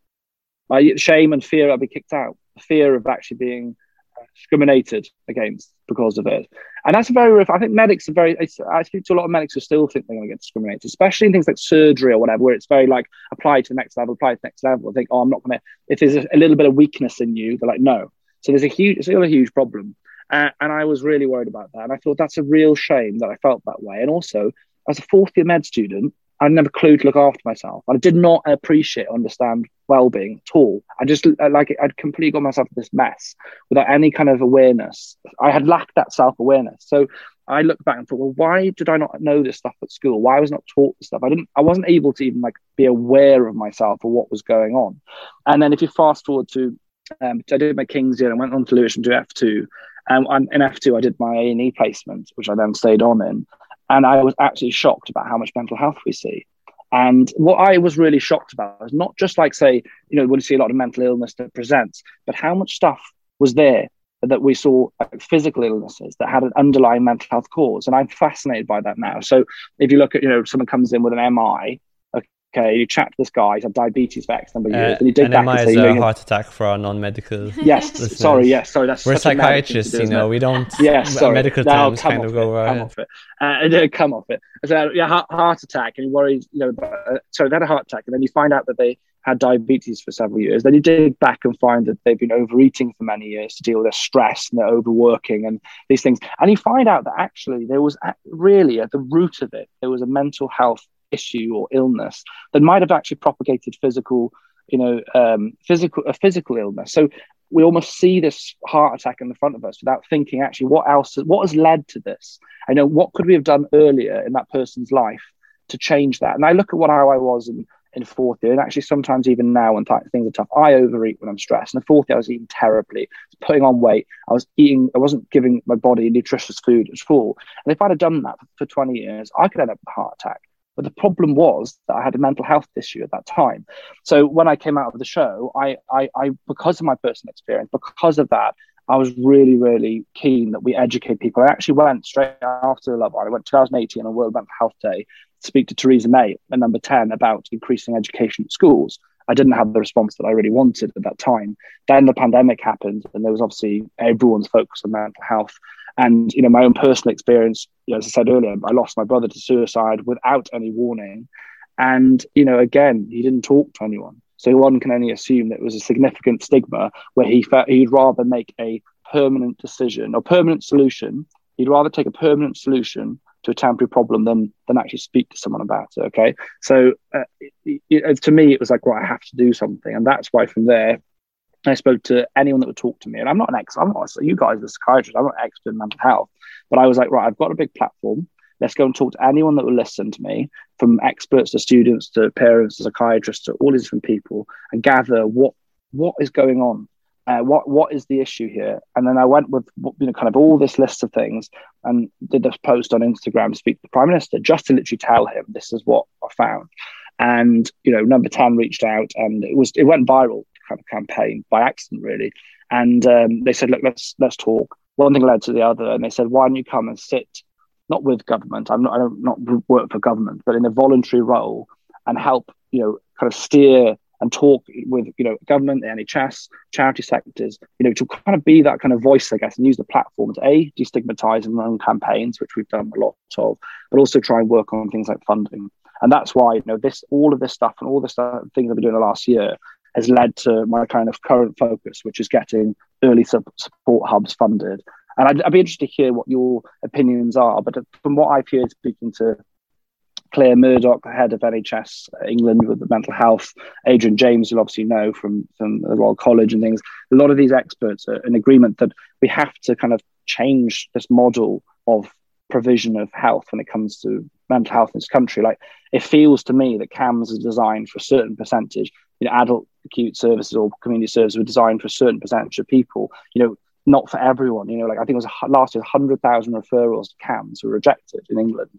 my shame and fear I'd be kicked out, the fear of actually being uh, discriminated against because of it. And that's a very, I think medics are very, I speak to a lot of medics who still think they're going to get discriminated, especially in things like surgery or whatever, where it's very like apply to the next level, apply to the next level. I think, oh, I'm not going to, if there's a, a, little bit of weakness in you, they're like, no. So there's a huge, it's still a huge problem. Uh, and I was really worried about that. And I thought that's a real shame that I felt that way. And also, as a fourth year med student, I never clue to look after myself. I did not appreciate, or understand well-being at all. I just like I'd completely got myself in this mess without any kind of awareness. I had lacked that self-awareness. So I looked back and thought, well, why did I not know this stuff at school? Why was I not taught this stuff? I didn't. I wasn't able to even like be aware of myself or what was going on. And then if you fast forward to, um, I did my King's year and went on to Lewisham to do F two. Um, and in F two, I did my A and E placement, which I then stayed on in. And I was actually shocked about how much mental health we see. And what I was really shocked about is not just like, say, you know, when you see a lot of mental illness that presents, but how much stuff was there that we saw like, physical illnesses that had an underlying mental health cause. And I'm fascinated by that now. So if you look at, you know, someone comes in with an MI, okay, you chat to this guy, he's had diabetes for X number of years, uh, and you dig back MI and say, a heart attack for our non-medical. yes, sorry, yes, sorry, that's we're psychiatrists, do, you know, we don't. Yes, sorry, medical no, terms kind of go right. Come off it, uh, come off it. So yeah, heart, heart attack, and you worry, you know, uh, sorry, they had a heart attack, and then you find out that they had diabetes for several years. Then you dig back and find that they've been overeating for many years to deal with their stress and their overworking and these things. And you find out that actually there was really at the root of it, there was a mental health issue or illness that might have actually propagated physical, you know, um, physical a physical illness. So we almost see this heart attack in the front of us without thinking actually what else what has led to this. I know what could we have done earlier in that person's life to change that. And I look at what how I was in in fourth year, and actually sometimes even now when th- things are tough, I overeat when I'm stressed. In the fourth year, I was eating terribly, I was putting on weight. I was eating, I wasn't giving my body nutritious food at all. And if I'd have done that for 20 years, I could end up with a heart attack. But the problem was that I had a mental health issue at that time. So when I came out of the show, I, I, I because of my personal experience, because of that, I was really, really keen that we educate people. I actually went straight after the Love Island. I went 2018 on World Mental Health Day to speak to Theresa May at number 10 about increasing education at schools. I didn't have the response that I really wanted at that time. Then the pandemic happened, and there was obviously everyone's focus on mental health. And you know, my own personal experience, you know, as I said earlier, I lost my brother to suicide without any warning. And you know, again, he didn't talk to anyone, so one can only assume that it was a significant stigma where he felt he'd rather make a permanent decision or permanent solution. He'd rather take a permanent solution to a temporary problem than than actually speak to someone about it. Okay, so uh, it, it, to me, it was like, well, I have to do something, and that's why from there. I spoke to anyone that would talk to me, and I'm not an ex. I'm not. You guys are psychiatrists. I'm not an expert in mental health, but I was like, right, I've got a big platform. Let's go and talk to anyone that will listen to me, from experts to students to parents to psychiatrists to all these different people, and gather what what is going on uh, what what is the issue here? And then I went with you know kind of all this list of things and did this post on Instagram to speak to the prime minister just to literally tell him this is what I found. And you know, number ten reached out and it was it went viral campaign by accident really. And um, they said, look, let's let's talk. One thing led to the other, and they said, why don't you come and sit not with government? I'm not I don't not work for government, but in a voluntary role and help you know kind of steer and talk with you know government, the NHS, charity sectors, you know, to kind of be that kind of voice, I guess, and use the platform to a destigmatize and run campaigns, which we've done a lot of, but also try and work on things like funding. And that's why you know this all of this stuff and all the stuff things I've been doing the last year has led to my kind of current focus, which is getting early support hubs funded. And I'd, I'd be interested to hear what your opinions are. But from what I've heard speaking to Claire Murdoch, head of NHS England with the mental health, Adrian James, you'll obviously know from, from the Royal College and things. A lot of these experts are in agreement that we have to kind of change this model of provision of health when it comes to mental health in this country. Like it feels to me that CAMHS is designed for a certain percentage. You know, adult acute services or community services were designed for a certain percentage of people. You know, not for everyone. You know, like I think it was last year, hundred thousand referrals to CAMHS were rejected in England.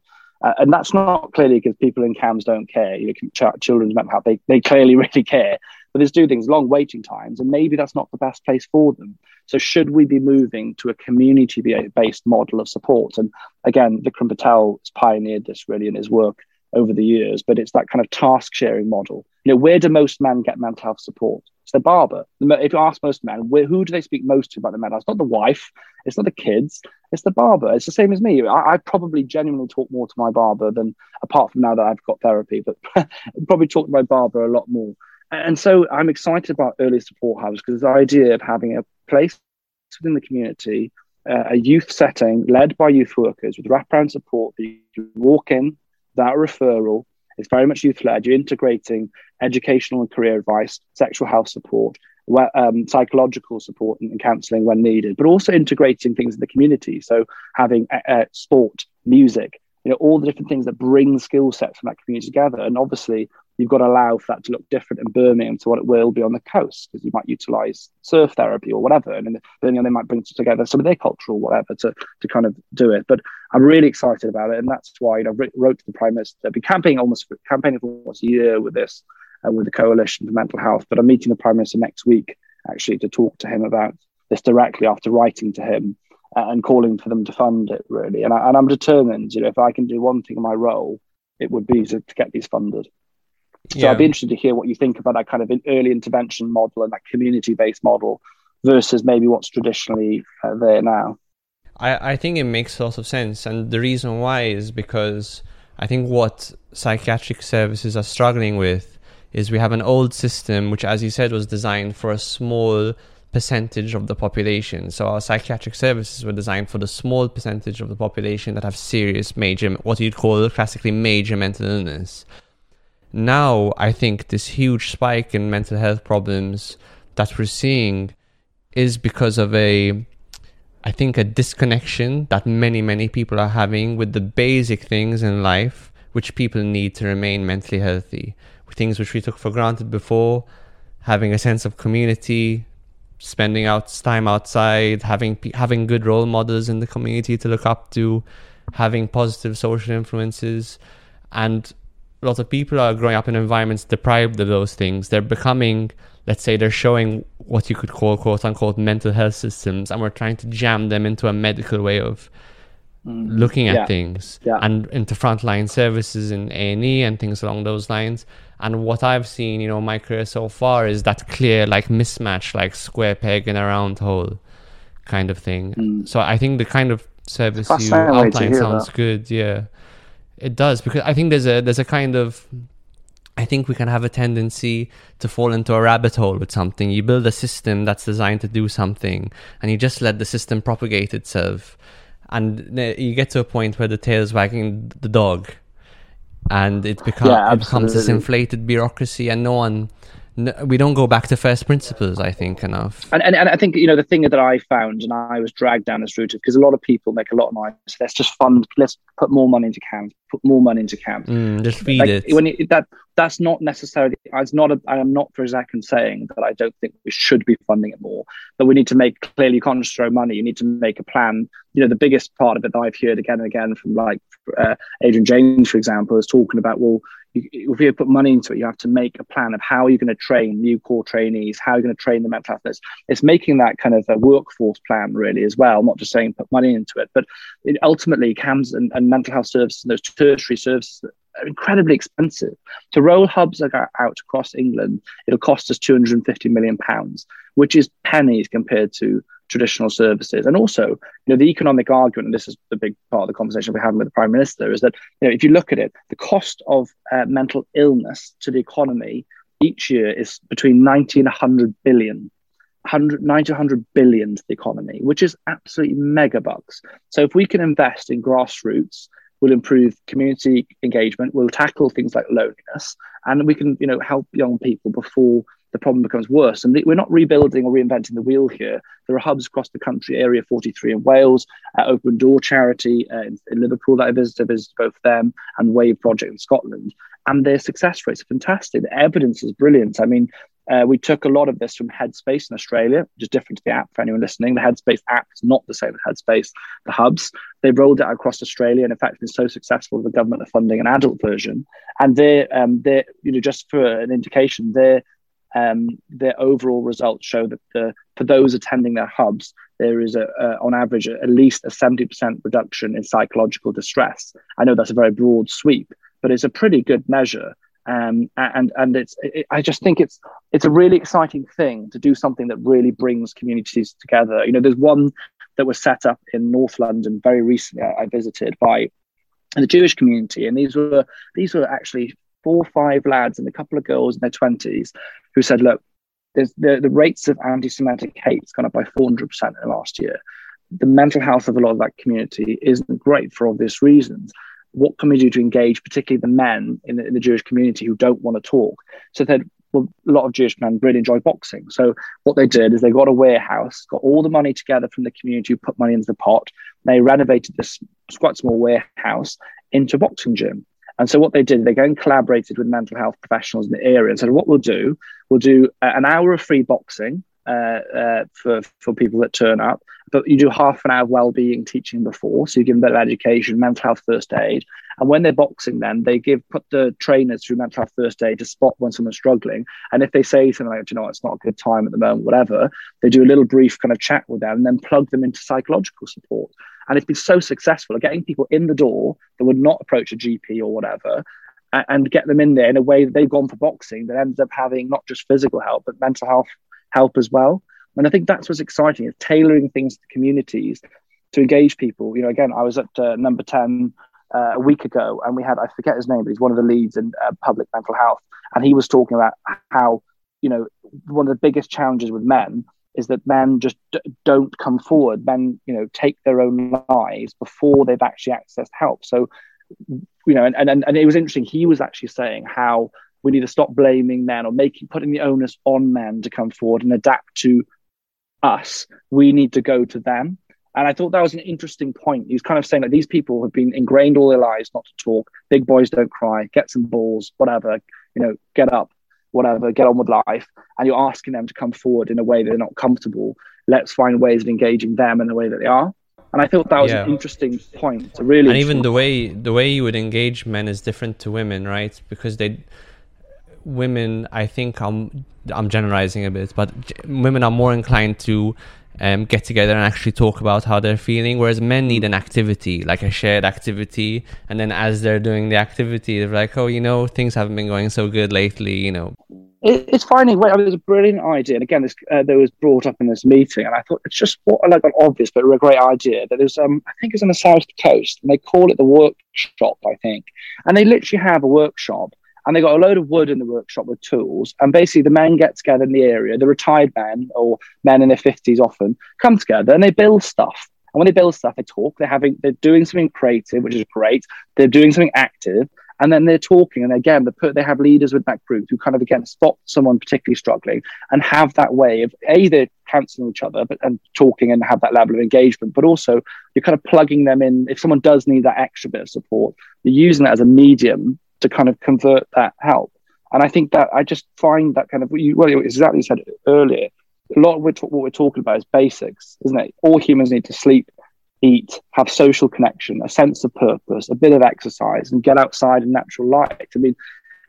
Uh, and that's not clearly because people in CAMHS don't care. You know, children's mental health, they, they clearly really care. But there's two things, long waiting times, and maybe that's not the best place for them. So should we be moving to a community-based model of support? And again, Vikram Patel has pioneered this really in his work over the years, but it's that kind of task sharing model. You know, where do most men get mental health support? It's the barber. If you ask most men, where, who do they speak most to about the mental health? It's not the wife, it's not the kids, it's the barber. It's the same as me. I, I probably genuinely talk more to my barber than, apart from now that I've got therapy, but probably talk to my barber a lot more. And so I'm excited about early support hubs because the idea of having a place within the community, uh, a youth setting led by youth workers with wraparound support that you walk in that referral. It's very much youth led. You're integrating educational and career advice, sexual health support, um, psychological support and, and counselling when needed, but also integrating things in the community. So having uh, uh, sport, music, you know, all the different things that bring skill sets from that community together. And obviously, you've got to allow for that to look different in Birmingham to what it will be on the coast, because you might utilize surf therapy or whatever. And in Birmingham, they might bring together some of their culture or whatever to, to kind of do it. But I'm really excited about it. And that's why you know, I wrote to the Prime Minister. I've been campaigning almost campaigning for almost a year with this, uh, with the Coalition for Mental Health. But I'm meeting the Prime Minister next week, actually, to talk to him about this directly after writing to him uh, and calling for them to fund it, really. And, I, and I'm determined, you know, if I can do one thing in my role, it would be to, to get these funded. So yeah. I'd be interested to hear what you think about that kind of early intervention model and that community based model versus maybe what's traditionally uh, there now. I, I think it makes a lot of sense. And the reason why is because I think what psychiatric services are struggling with is we have an old system, which, as you said, was designed for a small percentage of the population. So our psychiatric services were designed for the small percentage of the population that have serious major, what you'd call classically major mental illness now I think this huge spike in mental health problems that we're seeing is because of a I think a disconnection that many many people are having with the basic things in life which people need to remain mentally healthy. Things which we took for granted before having a sense of community spending out time outside having having good role models in the community to look up to having positive social influences and lots of people are growing up in environments deprived of those things. They're becoming, let's say, they're showing what you could call quote unquote mental health systems, and we're trying to jam them into a medical way of mm. looking at yeah. things yeah. and into frontline services in A and E and things along those lines. And what I've seen, you know, my career so far is that clear like mismatch, like square peg in a round hole kind of thing. Mm. So I think the kind of service you outline sounds that. good. Yeah. It does because I think there's a there's a kind of I think we can have a tendency to fall into a rabbit hole with something. You build a system that's designed to do something and you just let the system propagate itself. and you get to a point where the tail's wagging the dog, and it, become, Yeah, it becomes this inflated bureaucracy, and no one, we don't go back to first principles. I think enough. And, and, and I think you know the thing that I found, and I was dragged down this route of because a lot of people make a lot of money. So let's just fund, let's put more money into CAMHS, put more money into CAMHS. Mm, just feed like, it. when you, that that's not necessarily it's not a, I am not for a second saying that I don't think we should be funding it more but we need to make clearly you can't just throw money you need to make a plan you know the biggest part of it that I've heard again and again from like uh, Adrian James for example is talking about well if you put money into it you have to make a plan of how you're going to train new core trainees how you're going to train the mental nurse. it's making that kind of a workforce plan really as well not just saying put money into it but it, ultimately CAMHS and, and mental health services and those tertiary services are incredibly expensive. To roll hubs out across England, it'll cost us 250 million pounds, which is pennies compared to traditional services. And also, you know, the economic argument, and this is the big part of the conversation we're having with the Prime Minister, is that you know, if you look at it, the cost of uh, mental illness to the economy each year is between 90 and 100 billion. 100, 90 100 billion to the economy, which is absolutely mega bucks. So if we can invest in grassroots, we'll improve community engagement, we'll tackle things like loneliness, and we can, you know, help young people before the problem becomes worse. And we're not rebuilding or reinventing the wheel here. There are hubs across the country, Area 43 in Wales, uh, Open Door Charity uh, in, in Liverpool that I visited, I visited both them and Wave Project in Scotland. And their success rates are fantastic. The evidence is brilliant. I mean, uh, we took a lot of this from Headspace in Australia, which is different to the app for anyone listening. The Headspace app is not the same as Headspace, the hubs. They've rolled it out across Australia, and in fact, been so successful, the government are funding an adult version. And they're, um, they're you know, just for an indication, their um, their overall results show that the, for those attending their hubs, there is a, a on average at least a seventy percent reduction in psychological distress. I know that's a very broad sweep, but it's a pretty good measure. Um, and and it's it, I just think it's it's a really exciting thing to do something that really brings communities together. You know, there's one that was set up in North London very recently. I, I visited by the Jewish community, and these were these were actually four or five lads and a couple of girls in their twenties who said, "Look, the the rates of anti-Semitic hate has gone up by 400 percent in the last year. The mental health of a lot of that community isn't great for obvious reasons." what can we do to engage, particularly the men in the, in the Jewish community who don't want to talk? So that well, a lot of Jewish men really enjoy boxing. So what they did is they got a warehouse, got all the money together from the community put money into the pot. They renovated this quite small warehouse into a boxing gym. And so what they did, they go and collaborated with mental health professionals in the area and said, what we'll do, we'll do uh, an hour of free boxing uh, uh, for for people that turn up. But you do half an hour of well-being teaching before, so you give them a bit of education, mental health first aid, and when they're boxing, then they give put the trainers through mental health first aid to spot when someone's struggling. And if they say something like, "Do you know, what, it's not a good time at the moment," whatever, they do a little brief kind of chat with them, and then plug them into psychological support. And it's been so successful at getting people in the door that would not approach a GP or whatever, and get them in there in a way that they've gone for boxing that ends up having not just physical help but mental health help as well. And I think that's what's exciting is tailoring things to communities to engage people. You know, again, I was at uh, number 10 uh, a week ago and we had, I forget his name, but he's one of the leads in uh, public mental health. And he was talking about how, you know, one of the biggest challenges with men is that men just d- don't come forward. Men, you know, take their own lives before they've actually accessed help. So, you know, and, and, and it was interesting. He was actually saying how we need to stop blaming men or making putting the onus on men to come forward and adapt to us. We need to go to them. And I thought that was an interesting point. He was kind of saying that these people have been ingrained all their lives not to talk. Big boys don't cry. Get some balls, whatever. You know, get up, whatever. Get on with life. And you're asking them to come forward in a way they're not comfortable. Let's find ways of engaging them in the way that they are. And I thought that was Yeah. an interesting point. To really, and even the way the way you would engage men is different to women, right? Because they women, I think I'm I'm generalizing a bit, but women are more inclined to um, get together and actually talk about how they're feeling, whereas men need an activity, like a shared activity, and then as they're doing the activity, they're like, oh, you know, things haven't been going so good lately, you know. it, it's. I mean, it was a brilliant idea, and again, this uh, that was brought up in this meeting, and I thought it's just what like an obvious but a great idea. That there's, um, I think it's on the south coast, and they call it the workshop, I think, and they literally have a workshop, and they got a load of wood in the workshop with tools, and basically the men get together in the area, the retired men or men in their fifties often come together, and they build stuff. And when they build stuff, they talk. They're having, they're doing something creative, which is great. They're doing something active, and then they're talking. And again, they put, they have leaders with that group who kind of again spot someone particularly struggling and have that way of either counseling each other, but and talking and have that level of engagement. But also, you're kind of plugging them in. If someone does need that extra bit of support, you're using that as a medium to kind of convert that help. And I think that I just find that kind of well, exactly you said earlier. A lot of what we're talking about is basics, isn't it? All humans need to sleep, eat, have social connection, a sense of purpose, a bit of exercise, and get outside in natural light. I mean,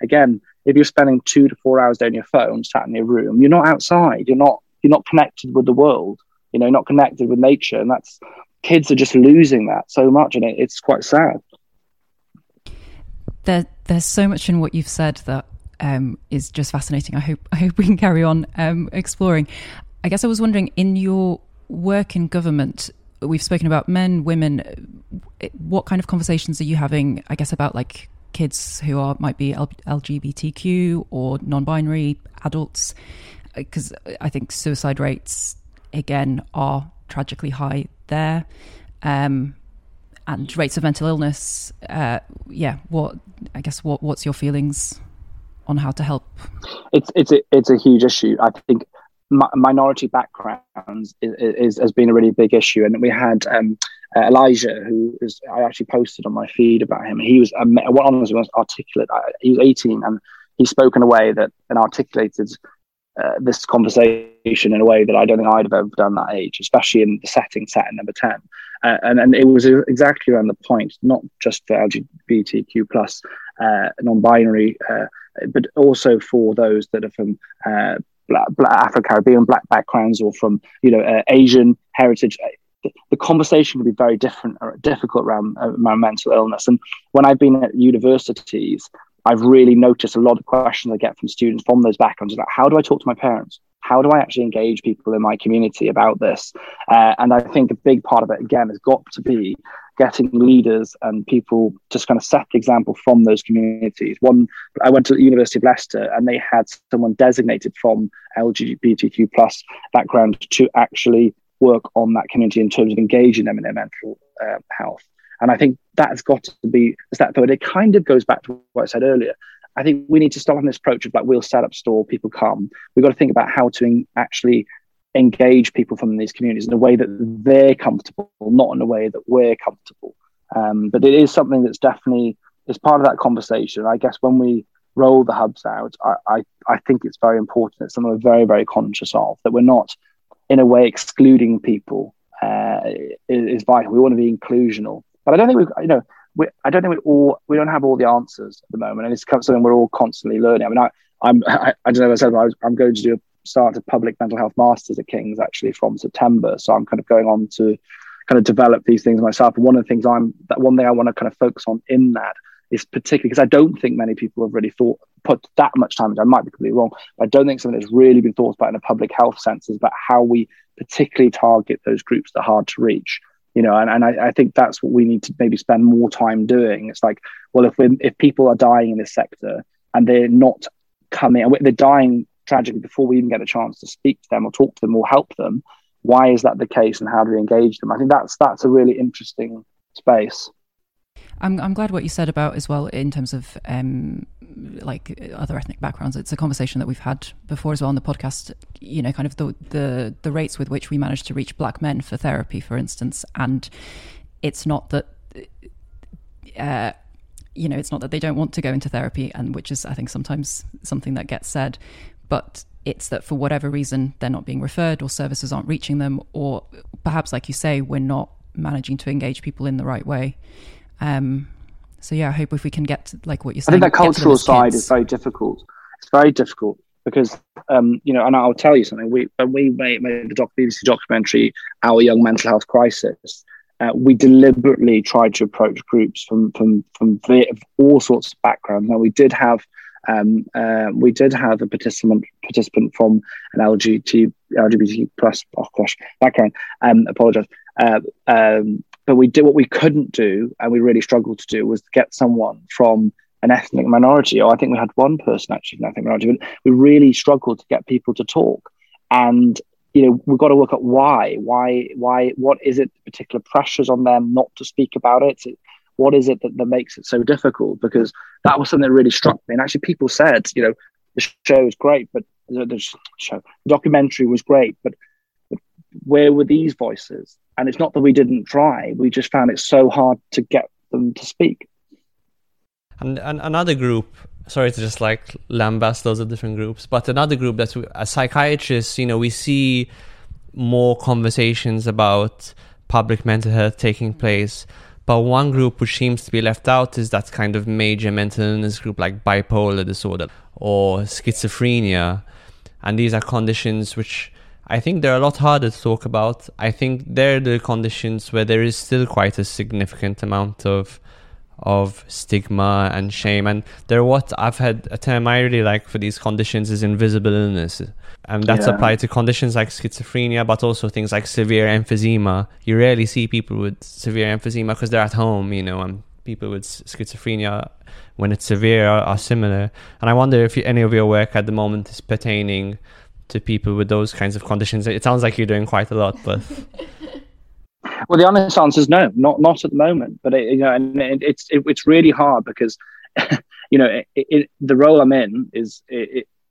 again, if you're spending two to four hours on your phone, sat in your room, you're not outside. You're not you're not connected with the world. You know, not connected with nature, and that's kids are just losing that so much, and it, it's quite sad. There, there's so much in what you've said that um, is just fascinating. I hope I hope we can carry on um, exploring. I guess I was wondering in your work in government, we've spoken about men, women. What kind of conversations are you having? I guess about like kids who are might be LGBTQ or non-binary adults, because I think suicide rates again are tragically high there. Um, and rates of mental illness. Uh, yeah, what I guess what what's your feelings on how to help? It's it's a, it's a huge issue. I think minority backgrounds is, is, has been a really big issue, and we had um, uh, Elijah, who is I actually posted on my feed about him. He was um, what honestly was articulate. He was 18, and he spoke in a way that and articulated uh, this conversation in a way that I don't think I'd have ever done that age, especially in the setting set in number 10. Uh, and, and it was exactly around the point, not just for LGBTQ plus uh, non-binary, uh, but also for those that are from uh, black, black Afro-Caribbean, black backgrounds, or from you know uh, Asian heritage. The conversation can be very different or difficult around, around mental illness. And when I've been at universities, I've really noticed a lot of questions I get from students from those backgrounds about how do I talk to my parents? How do I actually engage people in my community about this? Uh, and I think a big part of it, again, has got to be getting leaders and people just kind of set the example from those communities. One, I went to the University of Leicester and they had someone designated from LGBTQ plus background to actually work on that community in terms of engaging them in their mental uh, health. And I think that's got to be that but it kind of goes back to what I said earlier. I think we need to stop on this approach of like we'll set up store, people come. We've got to think about how to actually engage people from these communities in a way that they're comfortable, not in a way that we're comfortable. Um, but it is something that's definitely is part of that conversation. I guess when we roll the hubs out, I, I, I think it's very important. It's something we're very, very conscious of that we're not in a way excluding people uh, is vital. We want to be inclusional. But I don't think we, you know, we, I don't think we all we don't have all the answers at the moment, and it's something we're all constantly learning. I mean, I, I'm I, I don't know. I said I was, I'm going to do a start a public mental health masters at King's actually from September, so I'm kind of going on to kind of develop these things myself. And one of the things I'm that one thing I want to kind of focus on in that is particularly because I don't think many people have really thought put that much time into. I might be completely wrong, but I don't think something that's really been thought about in a public health sense is about how we particularly target those groups that are hard to reach you know and, and I, I, think that's what we need to maybe spend more time doing. It's like well if we if people are dying in this sector and they're not coming and they're dying tragically before we even get a chance to speak to them or talk to them or help them why is that the case and how do we engage them? I think that's that's a really interesting space I'm I'm glad what you said about as well in terms of um, like other ethnic backgrounds. It's a conversation that we've had before as well on the podcast. You know, kind of the the the rates with which we manage to reach black men for therapy, for instance, and it's not that. Uh, you know, it's not that they don't want to go into therapy, and which is, I think, sometimes something that gets said, but it's that for whatever reason they're not being referred or services aren't reaching them, or perhaps, like you say, we're not managing to engage people in the right way. Um, so yeah, I hope if we can get to, like what you're saying. I think that cultural side is very difficult. It's very difficult because um, you know, and I'll tell you something. We when we made, made the doc, BBC documentary, our young mental health crisis. Uh, we deliberately tried to approach groups from from from all sorts of backgrounds. Now we did have um, uh, we did have a participant participant from an LGBT LGBT plus oh gosh background. Um, apologize. Uh, um, but we did what we couldn't do, and we really struggled to do, was get someone from an ethnic minority. Or I think we had one person actually an ethnic minority, but we really struggled to get people to talk. And you know we've got to work at why why why what is it particular pressures on them not to speak about it what is it that, that makes it so difficult because that was something that really struck me and actually people said you know the show is great but the, the show the documentary was great but where were these voices and it's not that we didn't try we just found it so hard to get them to speak and, and another group sorry to just like lambast those of different groups, but another group that's as psychiatrists, you know, we see more conversations about public mental health taking place. But one group which seems to be left out is that kind of major mental illness group like bipolar disorder or schizophrenia. And these are conditions which I think they're a lot harder to talk about. I think they're the conditions where there is still quite a significant amount of of stigma and shame. And they're what I've had a term I really like for these conditions is invisible illness. And that's yeah. applied to conditions like schizophrenia, but also things like severe emphysema. You rarely see people with severe emphysema because they're at home, you know, and people with schizophrenia, when it's severe, are, are similar. And I wonder if any of your work at the moment is pertaining to people with those kinds of conditions. It sounds like you're doing quite a lot, but. Well, the honest answer is no, not not at the moment. But it, you know, and it, it's it, it's really hard because you know the role I'm in is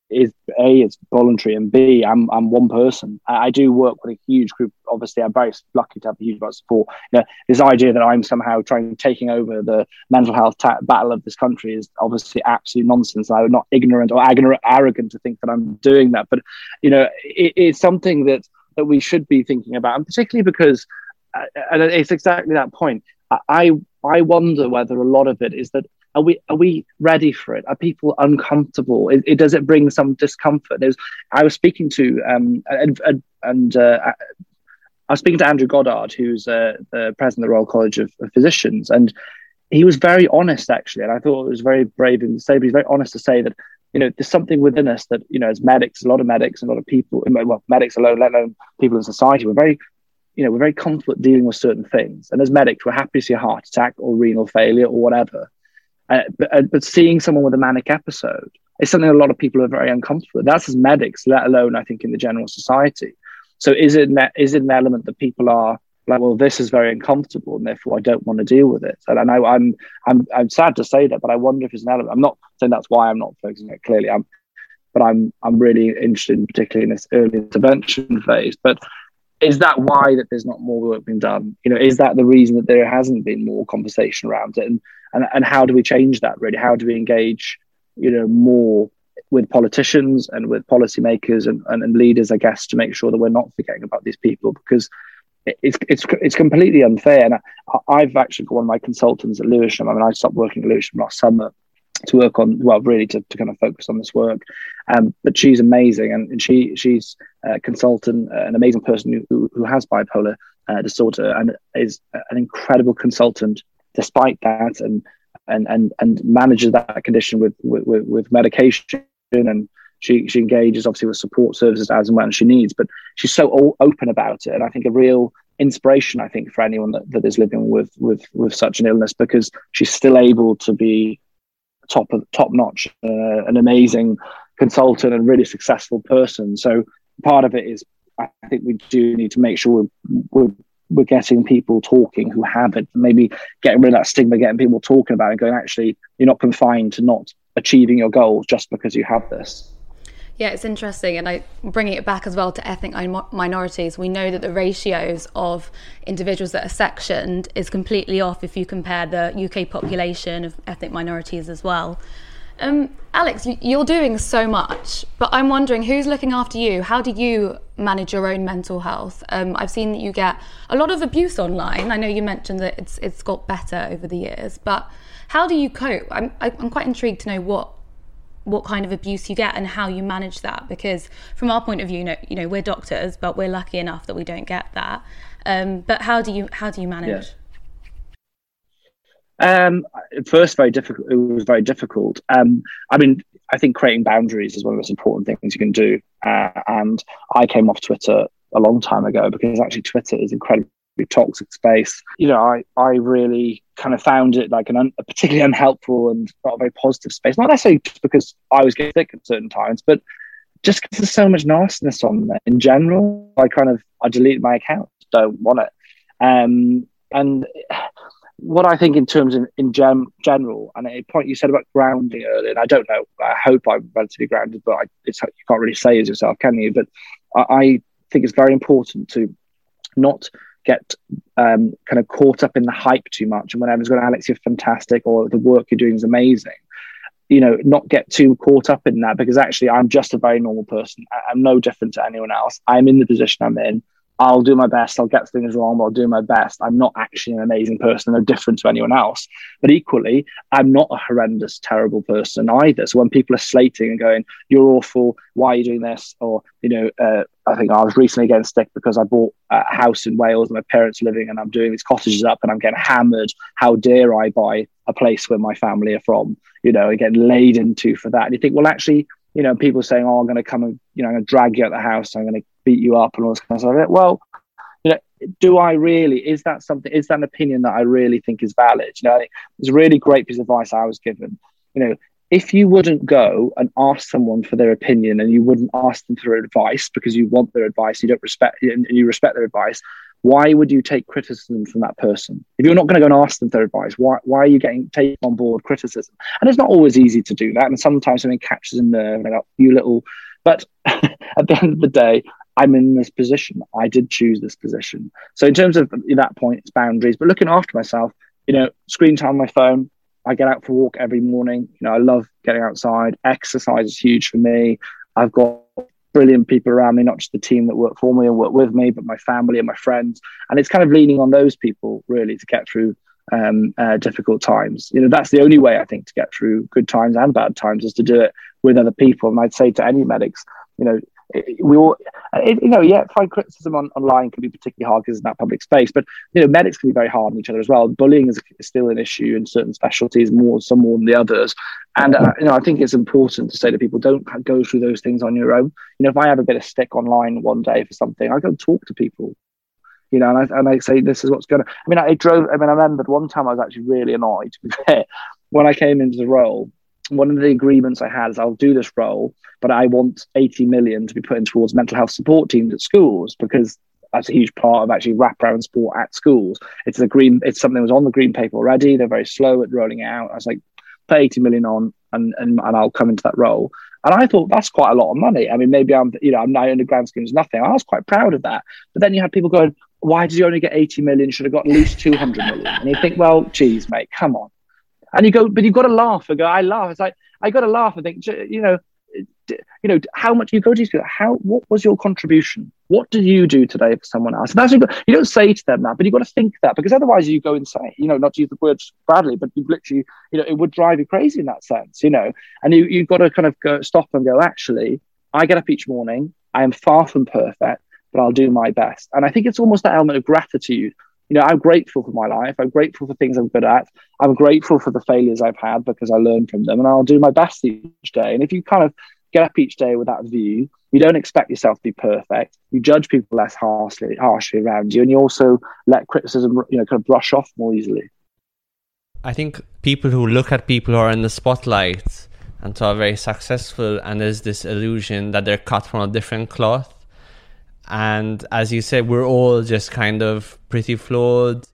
is a it's voluntary and b I'm I'm one person. I, I, do work with a huge group. Obviously, I'm very lucky to have a huge amount of support. You know, this idea that I'm somehow trying taking over the mental health ta- battle of this country is obviously absolute nonsense. I'm not ignorant or ag- arrogant to think that I'm doing that, but you know, it, it's something that that we should be thinking about, and particularly because uh, and it's exactly that point. I I wonder whether a lot of it is that are we are we ready for it? Are people uncomfortable? It, it does it bring some discomfort? There's I was speaking to um and and uh, I was speaking to Andrew Goddard, who's uh, the president of the Royal College of, of, Physicians, and he was very honest actually, and I thought it was very brave and say, but he's very honest to say that you know there's something within us that you know as medics, a lot of medics, a lot of people, well medics alone, let alone people in society, we're very you know, we're very comfortable dealing with certain things. And as medics, we're happy to see a heart attack or renal failure or whatever. Uh, but, uh, but seeing someone with a manic episode is something a lot of people are very uncomfortable with. That's as medics, let alone, I think, in the general society. So is it, ne- is it an element that people are like, well, this is very uncomfortable and therefore I don't want to deal with it? And I know I'm, I'm, I'm sad to say that, but I wonder if it's an element. I'm not saying that's why I'm not focusing it clearly. I'm, but I'm, I'm really interested in particularly in this early intervention phase. But is that why that there's not more work being done? You know, is that the reason that there hasn't been more conversation around it? And and and how do we change that? Really, how do we engage? You know, more with politicians and with policymakers and, and, and leaders, I guess, to make sure that we're not forgetting about these people because it's it's it's completely unfair. And I, have actually got one of my consultants at Lewisham. I mean, I stopped working at Lewisham last summer to work on well really to, to kind of focus on this work um, but she's amazing and she she's a consultant an amazing person who, who has bipolar uh, disorder and is an incredible consultant despite that and and and, and manages that condition with, with with medication and she she engages obviously with support services as and when she needs but she's so open about it and i think a real inspiration i think for anyone that, that is living with with with such an illness because she's still able to be top of top notch, uh, an amazing consultant and really successful person. So part of it is I think we do need to make sure we're, we're, we're getting people talking who have it, maybe getting rid of that stigma, getting people talking about it, going actually you're not confined to not achieving your goals just because you have this. Yeah, it's interesting, and I bringing it back as well to ethnic minorities. We know that the ratios of individuals that are sectioned is completely off if you compare the UK population of ethnic minorities as well. Um, Alex, you're doing so much, but I'm wondering who's looking after you. How do you manage your own mental health? Um, I've seen that you get a lot of abuse online. I know you mentioned that it's it's got better over the years, but how do you cope? I'm I'm quite intrigued to know what what kind of abuse you get and how you manage that because from our point of view you know, you know we're doctors but we're lucky enough that we don't get that um, but how do you how do you manage yeah. Um, at first very difficult it was very difficult um, i mean i think creating boundaries is one of the most important things you can do uh, and i came off twitter a long time ago because actually twitter is incredibly toxic space. You know, I, I really kind of found it like an un, a particularly unhelpful and not a very positive space. Not necessarily just because I was getting sick at certain times, but just because there's so much nastiness on there in general. I kind of I deleted my account, don't want it. Um, and what I think in terms of in gem, general, and a point you said about grounding earlier, and I don't know, I hope I'm relatively grounded, but I, it's, you can't really say as yourself, can you? But I, I think it's very important to not get um, kind of caught up in the hype too much. And when everyone's going, Alex, you're fantastic, or the work you're doing is amazing. You know, not get too caught up in that because actually, I'm just a very normal person. I'm no different to anyone else. I'm in the position I'm in. I'll do my best. I'll get things wrong, but I'll do my best. I'm not actually an amazing person, no different to anyone else. But equally, I'm not a horrendous, terrible person either. So when people are slating and going, "You're awful. Why are you doing this?" or you know, uh, I think I was recently getting stick because I bought a house in Wales and my parents are living, and I'm doing these cottages up, and I'm getting hammered. How dare I buy a place where my family are from? You know, and getting laid into for that. And you think, well, actually, you know, people saying, "Oh, I'm going to come and you know, I'm going to drag you out of the house. I'm going to beat you up and all this kind of stuff." Well, you know, do I really? Is that something? Is that an opinion that I really think is valid? You know, it's a really great piece of advice I was given. You know, if you wouldn't go and ask someone for their opinion and you wouldn't ask them for advice because you want their advice, you don't respect and you respect their advice, why would you take criticism from that person? If you're not going to go and ask them for advice, why, why are you getting taken on board criticism? And it's not always easy to do that. And sometimes something catches a nerve and you little, but at the end of the day, I'm in this position. I did choose this position. So in terms of that point, it's boundaries, but looking after myself, you know, screen time on my phone. I get out for a walk every morning. You know, I love getting outside. Exercise is huge for me. I've got brilliant people around me, not just the team that work for me and work with me, but my family and my friends. And it's kind of leaning on those people really to get through um, uh, difficult times. You know, that's the only way I think to get through good times and bad times is to do it with other people. And I'd say to any medics, you know, we all, it, you know, yeah, find criticism on, online can be particularly hard because it's that public space, but you know, medics can be very hard on each other as well. Bullying is still an issue in certain specialties, more some more than the others. And uh, you know, I think it's important to say to people, don't go through those things on your own. You know, if I have a bit of stick online one day for something, I go talk to people. You know, and I, and I say this is what's going to. I mean, I drove. I mean, I remembered one time I was actually really annoyed. When I came into the role, one of the agreements I had is I'll do this role, but I want 80 million to be put in towards mental health support teams at schools because that's a huge part of actually wraparound support at schools. It's the green, it's something that was on the green paper already. They're very slow at rolling it out. I was like, put 80 million on and, and, and I'll come into that role. And I thought that's quite a lot of money. I mean, maybe I'm, you know, I'm now in the grand scheme nothing. I was quite proud of that. But then you had people going, why did you only get 80 million? Should have got at least 200 million. And you think, well, geez, mate, come on. And you go, but you've got to laugh. I go, I laugh. It's like I got to laugh I think, you know, you know, how much you go to people. How what was your contribution? What did you do today for someone else? And that's you don't say to them that, but you've got to think that because otherwise you go insane. You know, not to use the words badly, but you literally, you know, it would drive you crazy in that sense. You know, and you you've got to kind of go stop and go. Actually, I get up each morning. I am far from perfect, but I'll do my best. And I think it's almost that element of gratitude you know, I'm grateful for my life. I'm grateful for things I'm good at. I'm grateful for the failures I've had because I learned from them and I'll do my best each day. And if you kind of get up each day with that view, you don't expect yourself to be perfect. You judge people less harshly, harshly around you, and you also let criticism, you know, kind of brush off more easily. I think people who look at people who are in the spotlight and who are very successful, and there's this illusion that they're cut from a different cloth and as you said, we're all just kind of pretty flawed,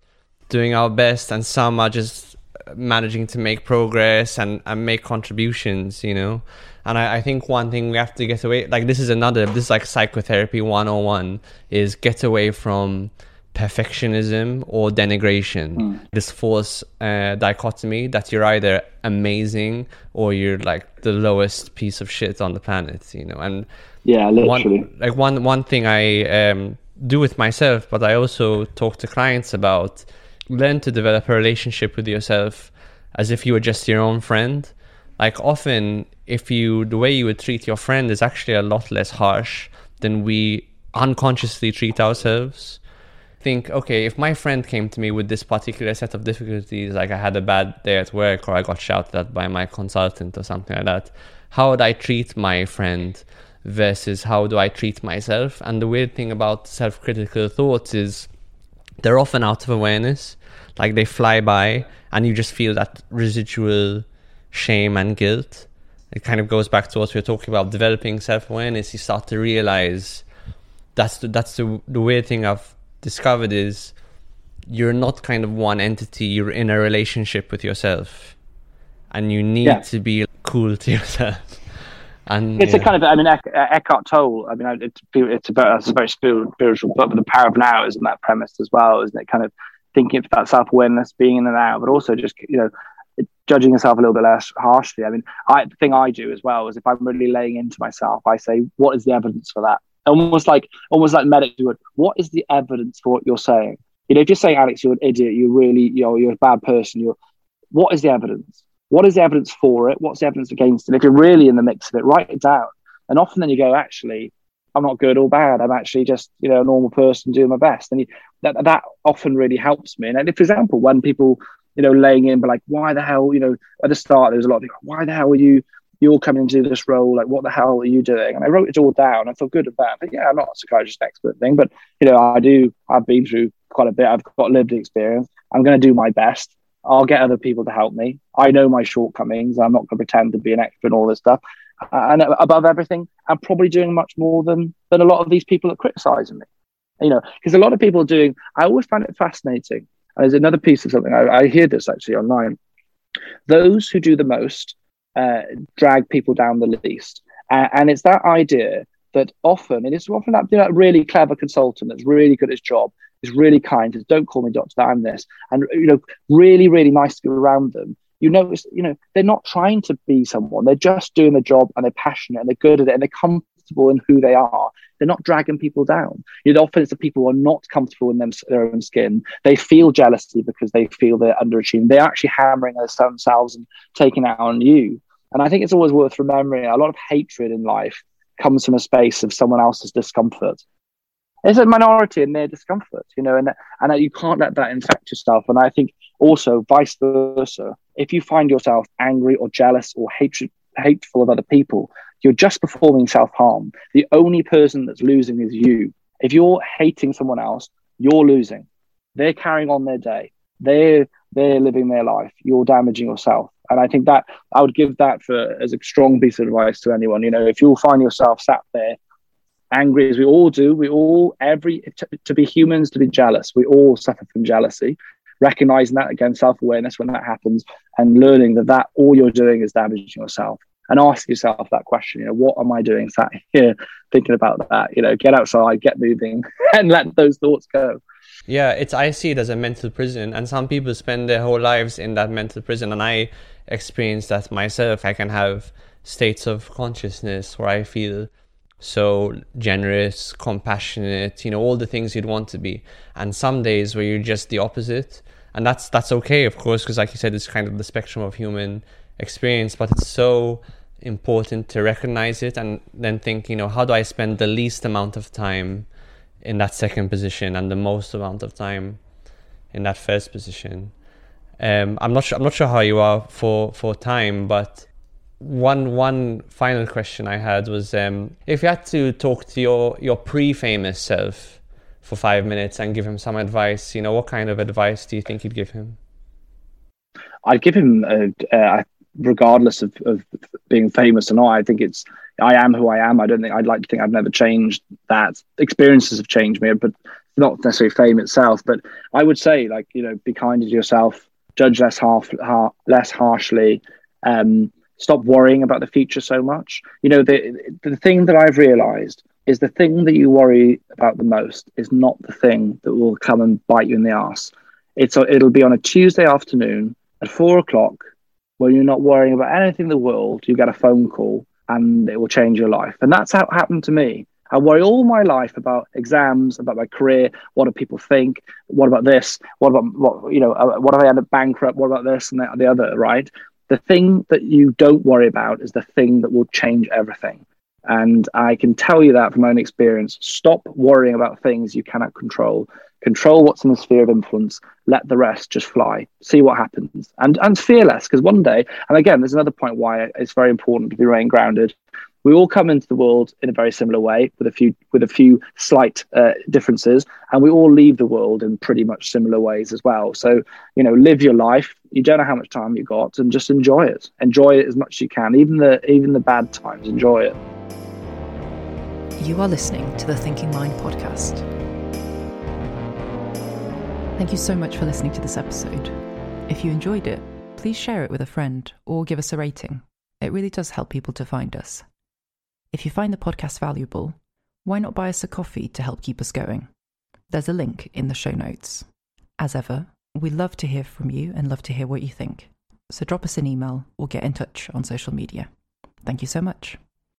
doing our best, and some are just managing to make progress and, and make contributions, you know. And I, I think one thing we have to get away like this is another this is like psychotherapy 101 is get away from perfectionism or denigration. Mm. This false uh, dichotomy that you're either amazing or you're like the lowest piece of shit on the planet, you know. And yeah, literally. One, like one one thing I um, do with myself, but I also talk to clients about. Learn to develop a relationship with yourself as if you were just your own friend. Like often, if you the way you would treat your friend is actually a lot less harsh than we unconsciously treat ourselves. Think, okay, if my friend came to me with this particular set of difficulties, like I had a bad day at work or I got shouted at by my consultant or something like that, how would I treat my friend? Versus how do I treat myself. And the weird thing about self critical thoughts is they're often out of awareness, like they fly by, and you just feel that residual shame and guilt. it kind of goes back to what we were talking about developing self awareness. You start to realize that's the, that's the the weird thing I've discovered is you're not kind of one entity. You're in a relationship with yourself, and you need yeah. to be cool to yourself. And it's yeah. a kind of, I mean, uh, Eckhart Tolle. I mean, it's it's about it's a very spiritual book, but the power of now is in that premise as well, isn't it? Kind of thinking of that self awareness, being in the now, but also just you know judging yourself a little bit less harshly. I mean, I, the thing I do as well is if I'm really laying into myself, I say, what is the evidence for that? Almost like almost like medics would. What is the evidence for what you're saying? You know, if you're saying, Alex, you're an idiot, you're really, you know, you're a bad person. You're, what is the evidence? What is the evidence for it? What's the evidence against it? If you're really in the mix of it, write it down. And often then you go, actually, I'm not good or bad. I'm actually just, you know, a normal person doing my best. And you, that that often really helps me. And if for example, when people you know, laying in, but like, why the hell, you know, at the start, there was a lot of people, why the hell are you, you're coming into this role? Like, what the hell are you doing? And I wrote it all down. I felt good about it. yeah, I'm not a psychiatrist expert thing, but, you know, I do, I've been through quite a bit. I've got lived experience. I'm going to do my best. I'll get other people to help me. I know my shortcomings. I'm not going to pretend to be an expert in all this stuff. And above everything, I'm probably doing much more than than a lot of these people are criticizing me. You know, because a lot of people are doing. I always find it fascinating and there's another piece of something I, I hear this actually online. Those who do the most uh, drag people down the least, uh, and it's that idea that often and it is often that, you know, really clever consultant that's really good at his job, is really kind, says, "Don't call me doctor, I'm this," and you know, really, really nice to be around them. You notice, you know, they're not trying to be someone; they're just doing the job, and they're passionate, and they're good at it, and they're comfortable in who they are. They're not dragging people down. You know, often it's the people who are not comfortable in them, their own skin. They feel jealousy because they feel they're underachieving. They're actually hammering themselves and taking out on you. And I think it's always worth remembering a lot of hatred in life comes from a space of someone else's discomfort. It's a minority in their discomfort, you know, and and you can't let that infect yourself. And I think also vice versa. If you find yourself angry or jealous or hatred hateful of other people, you're just performing self harm. The only person that's losing is you. If you're hating someone else, you're losing. They're carrying on their day. They're they're living their life. You're damaging yourself. And I think that I would give that for as a strong piece of advice to anyone. You know, if you'll find yourself sat there angry as we all do, we all every to, to be humans, to be jealous, we all suffer from jealousy recognizing that again self-awareness when that happens and learning that that all you're doing is damaging yourself and ask yourself that question you know what am i doing sat here thinking about that? You know get outside get moving and let those thoughts go. Yeah it's i see it as a mental prison and some people spend their whole lives in that mental prison and i experience that myself. I can have states of consciousness where i feel so generous compassionate you know all the things you'd want to be and some days where you're just the opposite and that's that's okay of course because like you said it's kind of the spectrum of human experience, but it's so important to recognize it and then think, you know, how do I spend the least amount of time in that second position and the most amount of time in that first position. Um, I'm not sure. I'm not sure how you are for for time, but one one final question I had was um, if you had to talk to your your pre-famous self for five minutes and give him some advice, you know, what kind of advice do you think you'd give him? I'd give him a, a, regardless of, of being famous or not. I think it's I am who I am. I don't think I'd like to think I've never changed that. Experiences have changed me, but not necessarily fame itself. But I would say, like you know, be kind to yourself, judge less half, less harshly. Um, stop worrying about the future so much. You know, the the thing that I've realised is the thing that you worry about the most is not the thing that will come and bite you in the ass. It's a, it'll be on a Tuesday afternoon at four o'clock when you're not worrying about anything in the world, you get a phone call and it will change your life. And that's how it happened to me. I worry all my life about exams, about my career. What do people think? What about this? What about what you know? Uh, what if I end up bankrupt? What about this and that, the other? Right. The thing that you don't worry about is the thing that will change everything. And I can tell you that from my own experience. Stop worrying about things you cannot control control what's in the sphere of influence, let the rest just fly, see what happens, and and fearless. Because one day, and again, there's another point why it's very important to be remain grounded. We all come into the world in a very similar way with a few with a few slight uh, differences and we all leave the world in pretty much similar ways as well. So you know live your life. You don't know how much time you got and just enjoy it. Enjoy it as much as you can even the even the bad times. Enjoy it. You are listening to the thinking mind podcast. Thank you so much for listening to this episode. If you enjoyed it please share it with a friend or give us a rating. It really does help people to find us if you find the podcast valuable, why not buy us a coffee to help keep us going? There's a link in the show notes. As ever, we love to hear from you and love to hear what you think. So drop us an email or get in touch on social media. Thank you so much.